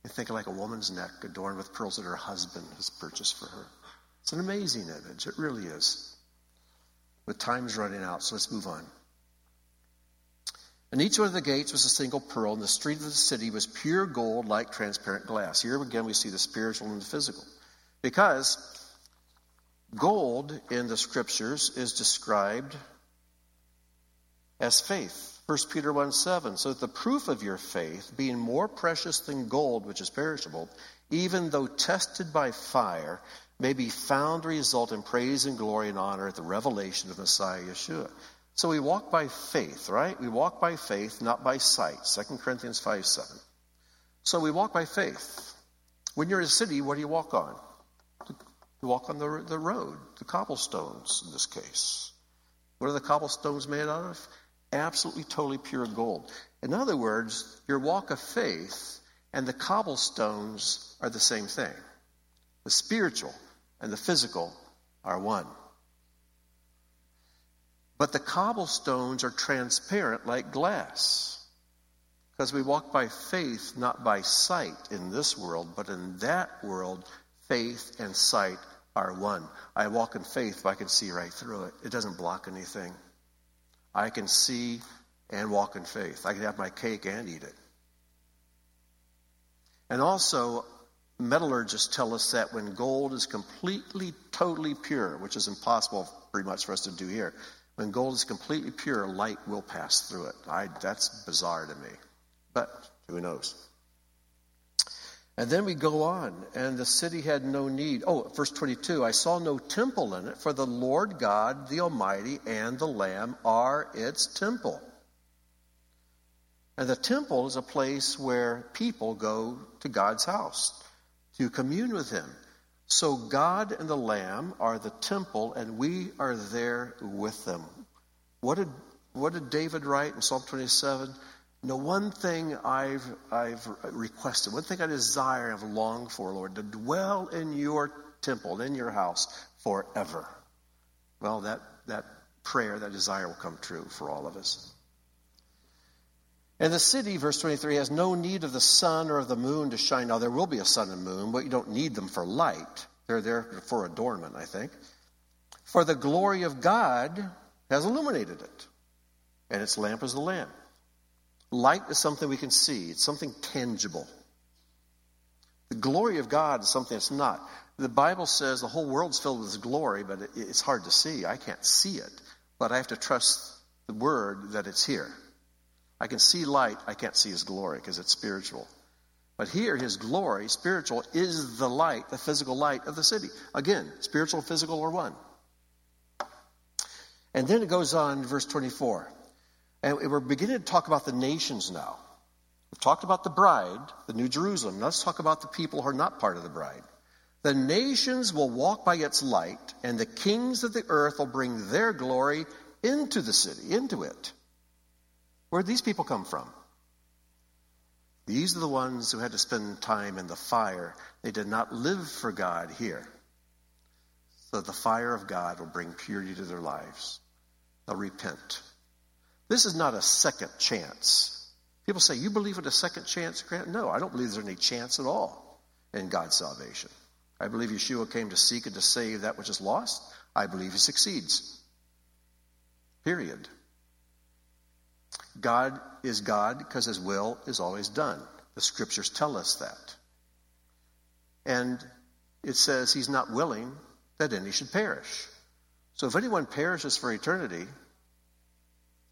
You think like a woman's neck adorned with pearls that her husband has purchased for her. It's an amazing image. It really is. But time's running out, so let's move on. And each one of the gates was a single pearl, and the street of the city was pure gold like transparent glass. Here again we see the spiritual and the physical. Because gold in the scriptures is described as faith. 1 Peter 1 7. So the proof of your faith, being more precious than gold, which is perishable, even though tested by fire, may be found to result in praise and glory and honor at the revelation of Messiah Yeshua. So we walk by faith, right? We walk by faith, not by sight. 2 Corinthians 5 7. So we walk by faith. When you're in a city, what do you walk on? You walk on the, the road, the cobblestones in this case. What are the cobblestones made out of? Absolutely, totally pure gold. In other words, your walk of faith and the cobblestones are the same thing. The spiritual and the physical are one. But the cobblestones are transparent like glass. Because we walk by faith, not by sight in this world, but in that world, faith and sight are one. I walk in faith, but I can see right through it. It doesn't block anything. I can see and walk in faith. I can have my cake and eat it. And also, metallurgists tell us that when gold is completely, totally pure, which is impossible pretty much for us to do here, when gold is completely pure, light will pass through it. I, that's bizarre to me. But who knows? And then we go on, and the city had no need. Oh, verse 22 I saw no temple in it, for the Lord God, the Almighty, and the Lamb are its temple. And the temple is a place where people go to God's house to commune with Him. So God and the Lamb are the temple, and we are there with them. What did, what did David write in Psalm 27? No, one thing I've, I've requested, one thing I desire, I've longed for, Lord, to dwell in your temple, in your house forever. Well, that, that prayer, that desire will come true for all of us. And the city, verse 23, has no need of the sun or of the moon to shine. Now, there will be a sun and moon, but you don't need them for light. They're there for adornment, I think. For the glory of God has illuminated it, and its lamp is the lamp. Light is something we can see, it's something tangible. The glory of God is something that's not. The Bible says the whole world's filled with glory, but it's hard to see. I can't see it, but I have to trust the Word that it's here. I can see light, I can't see His glory because it's spiritual. But here, His glory, spiritual, is the light, the physical light of the city. Again, spiritual physical are one. And then it goes on, verse 24. And we're beginning to talk about the nations now. We've talked about the bride, the New Jerusalem. Now let's talk about the people who are not part of the bride. The nations will walk by its light, and the kings of the earth will bring their glory into the city, into it. Where'd these people come from? These are the ones who had to spend time in the fire. They did not live for God here. So the fire of God will bring purity to their lives. They'll repent. This is not a second chance. People say, You believe in a second chance grant? No, I don't believe there's any chance at all in God's salvation. I believe Yeshua came to seek and to save that which is lost. I believe he succeeds. Period. God is God because his will is always done. The scriptures tell us that. And it says he's not willing that any should perish. So if anyone perishes for eternity,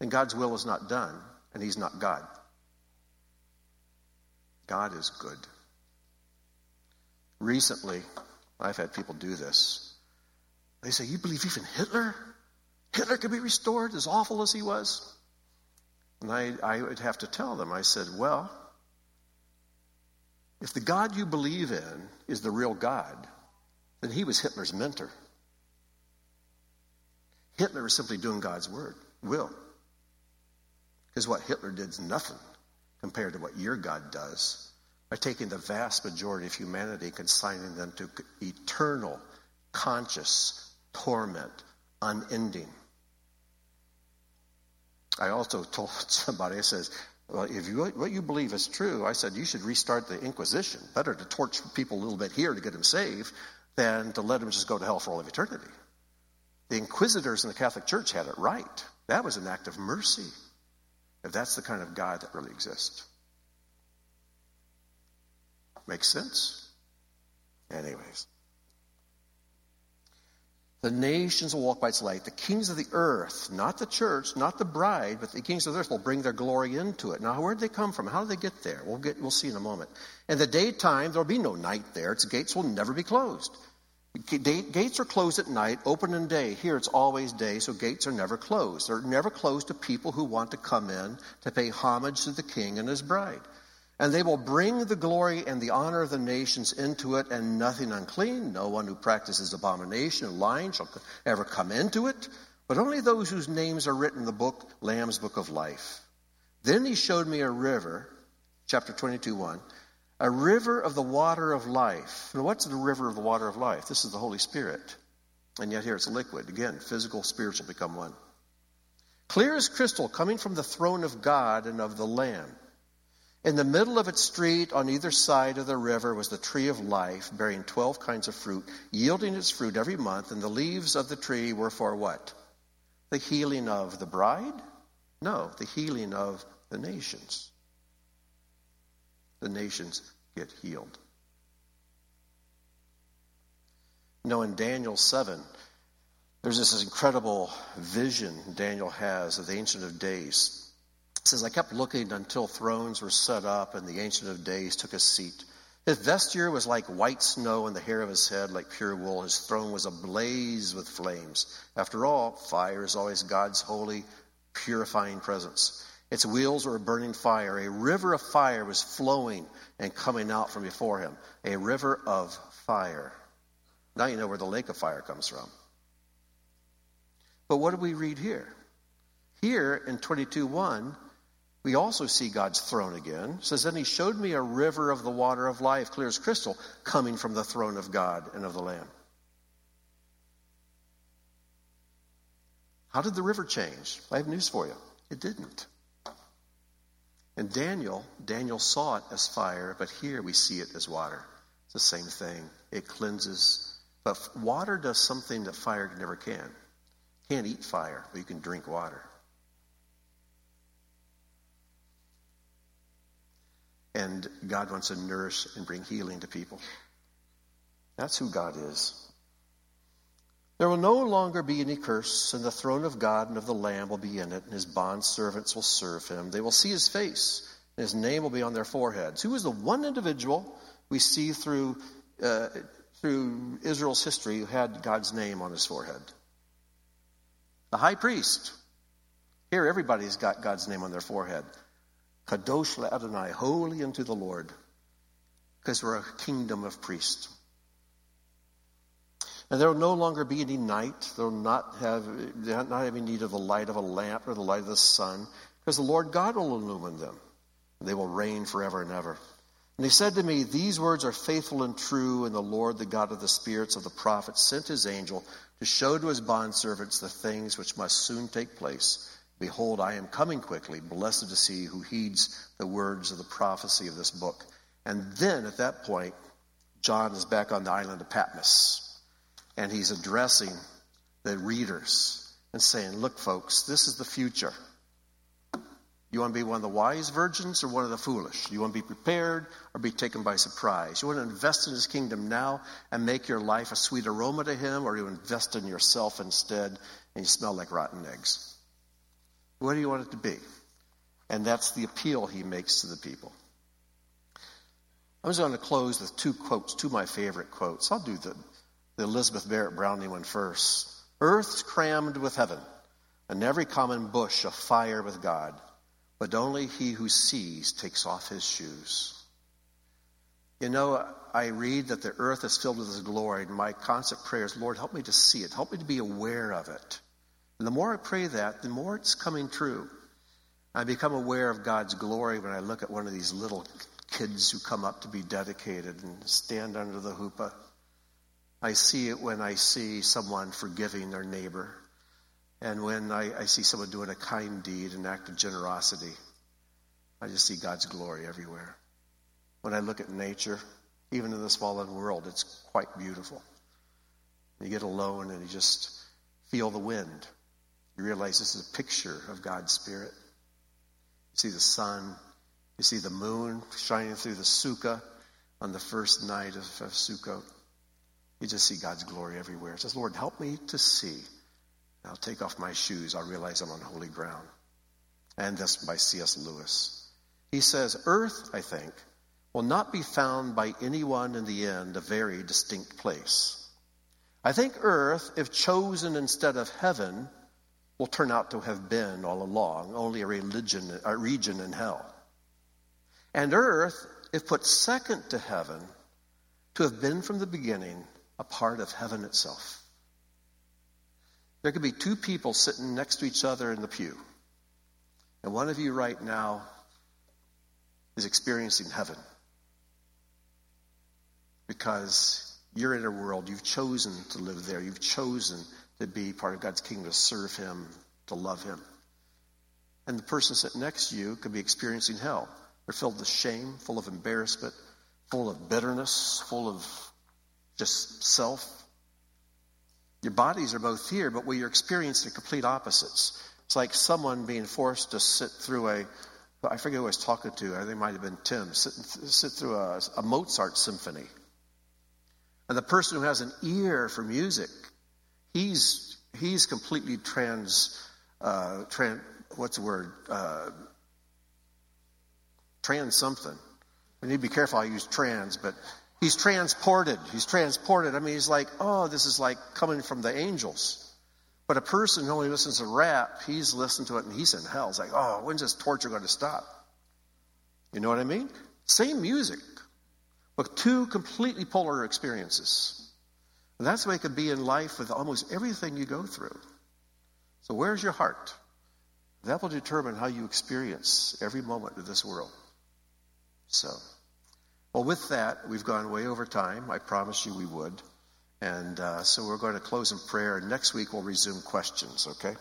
then God's will is not done, and He's not God. God is good. Recently, I've had people do this. They say, You believe even Hitler? Hitler could be restored as awful as he was. And I, I would have to tell them, I said, well, if the God you believe in is the real God, then he was Hitler's mentor. Hitler is simply doing God's word, will. Because what Hitler did is nothing compared to what your God does by taking the vast majority of humanity and consigning them to eternal, conscious torment, unending. I also told somebody, I says, well, if you, what you believe is true, I said, you should restart the Inquisition. Better to torch people a little bit here to get them saved than to let them just go to hell for all of eternity. The inquisitors in the Catholic Church had it right. That was an act of mercy, if that's the kind of God that really exists. Makes sense? Anyways. The nations will walk by its light. The kings of the earth, not the church, not the bride, but the kings of the earth will bring their glory into it. Now, where did they come from? How did they get there? We'll, get, we'll see in a moment. In the daytime, there'll be no night there. Its gates will never be closed. Gates are closed at night, open in day. Here it's always day, so gates are never closed. They're never closed to people who want to come in to pay homage to the king and his bride. And they will bring the glory and the honor of the nations into it, and nothing unclean, no one who practices abomination and lying shall ever come into it, but only those whose names are written in the book, Lamb's book of life. Then he showed me a river, chapter 22, 1, a river of the water of life. And what's the river of the water of life? This is the Holy Spirit. And yet here it's liquid. Again, physical, spiritual become one. Clear as crystal, coming from the throne of God and of the Lamb. In the middle of its street, on either side of the river, was the tree of life, bearing 12 kinds of fruit, yielding its fruit every month. And the leaves of the tree were for what? The healing of the bride? No, the healing of the nations. The nations get healed. Know, in Daniel 7, there's this incredible vision Daniel has of the Ancient of Days. It says, I kept looking until thrones were set up and the Ancient of Days took a seat. His vesture was like white snow, and the hair of his head like pure wool. His throne was ablaze with flames. After all, fire is always God's holy, purifying presence. Its wheels were a burning fire. A river of fire was flowing and coming out from before him. A river of fire. Now you know where the lake of fire comes from. But what do we read here? Here in 22 1, we also see God's throne again. It says, Then he showed me a river of the water of life, clear as crystal, coming from the throne of God and of the Lamb. How did the river change? I have news for you. It didn't. And Daniel, Daniel saw it as fire, but here we see it as water. It's the same thing. It cleanses. But water does something that fire never can. Can't eat fire, but you can drink water. And God wants to nourish and bring healing to people. That's who God is. There will no longer be any curse, and the throne of God and of the Lamb will be in it, and his bond servants will serve him. They will see his face, and his name will be on their foreheads. Who is the one individual we see through, uh, through Israel's history who had God's name on his forehead? The high priest. Here, everybody's got God's name on their forehead. Kadosh Adonai, holy unto the Lord, because we're a kingdom of priests. And there will no longer be any night. They will not have they'll not having need of the light of a lamp or the light of the sun, because the Lord God will illumine them. And they will reign forever and ever. And he said to me, These words are faithful and true, and the Lord, the God of the spirits of the prophets, sent his angel to show to his bondservants the things which must soon take place. Behold, I am coming quickly. Blessed to see who heeds the words of the prophecy of this book. And then at that point, John is back on the island of Patmos. And he's addressing the readers and saying, Look, folks, this is the future. You want to be one of the wise virgins or one of the foolish? You want to be prepared or be taken by surprise? You want to invest in his kingdom now and make your life a sweet aroma to him, or you invest in yourself instead and you smell like rotten eggs? What do you want it to be? And that's the appeal he makes to the people. I'm just going to close with two quotes, two of my favorite quotes. I'll do the, the Elizabeth Barrett Browning one first. Earth's crammed with heaven. and every common bush afire with God, but only he who sees takes off his shoes. You know, I read that the earth is filled with his glory, and my constant prayer is, Lord, help me to see it. Help me to be aware of it. And the more I pray that, the more it's coming true. I become aware of God's glory when I look at one of these little kids who come up to be dedicated and stand under the chuppah. I see it when I see someone forgiving their neighbor and when I, I see someone doing a kind deed, an act of generosity. I just see God's glory everywhere. When I look at nature, even in this fallen world, it's quite beautiful. You get alone and you just feel the wind. You realize this is a picture of God's Spirit. You see the sun, you see the moon shining through the sukkah on the first night of, of Sukkot. You just see God's glory everywhere. It says, Lord, help me to see. I'll take off my shoes. I'll realize I'm on holy ground. And that's by C.S. Lewis. He says, Earth, I think, will not be found by anyone in the end a very distinct place. I think earth, if chosen instead of heaven, will turn out to have been all along only a religion, a region in hell. And earth, if put second to heaven, to have been from the beginning a part of heaven itself. There could be two people sitting next to each other in the pew. And one of you right now is experiencing heaven because you're in a world, you've chosen to live there, you've chosen to be part of God's kingdom, to serve Him, to love Him. And the person sitting next to you could be experiencing hell. They're filled with shame, full of embarrassment, full of bitterness, full of just self. Your bodies are both here, but what you're experiencing are complete opposites. It's like someone being forced to sit through a, I forget who I was talking to, I think it might have been Tim, sit, sit through a, a Mozart symphony. And the person who has an ear for music, he's, he's completely trans, uh, trans what's the word? Uh, trans something. I need to be careful I use trans, but he's transported. He's transported. I mean, he's like, oh, this is like coming from the angels. But a person who only listens to rap, he's listening to it and he's in hell. It's like, oh, when's this torture going to stop? You know what I mean? Same music, but two completely polar experiences. And that's the way it could be in life with almost everything you go through. So, where's your heart? That will determine how you experience every moment of this world. So, well, with that, we've gone way over time. I promised you we would. And uh, so we're going to close in prayer. Next week, we'll resume questions, okay?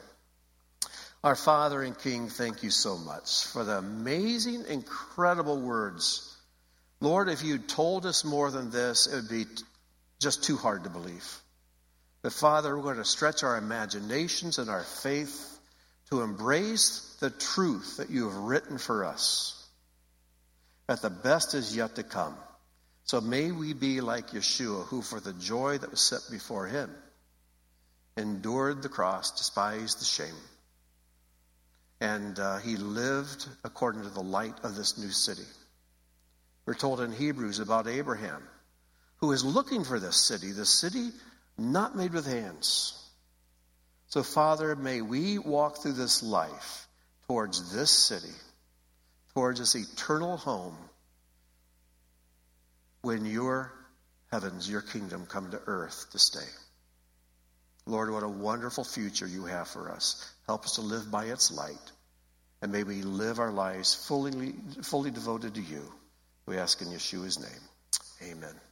Our Father and King, thank you so much for the amazing, incredible words Lord, if you told us more than this, it would be just too hard to believe. But Father, we're going to stretch our imaginations and our faith to embrace the truth that you have written for us, that the best is yet to come. So may we be like Yeshua, who for the joy that was set before him endured the cross, despised the shame. And uh, he lived according to the light of this new city. We're told in Hebrews about Abraham, who is looking for this city, the city not made with hands. So, Father, may we walk through this life towards this city, towards this eternal home, when your heavens, your kingdom come to earth to stay. Lord, what a wonderful future you have for us. Help us to live by its light. And may we live our lives fully, fully devoted to you. We ask in Yeshua's name. Amen.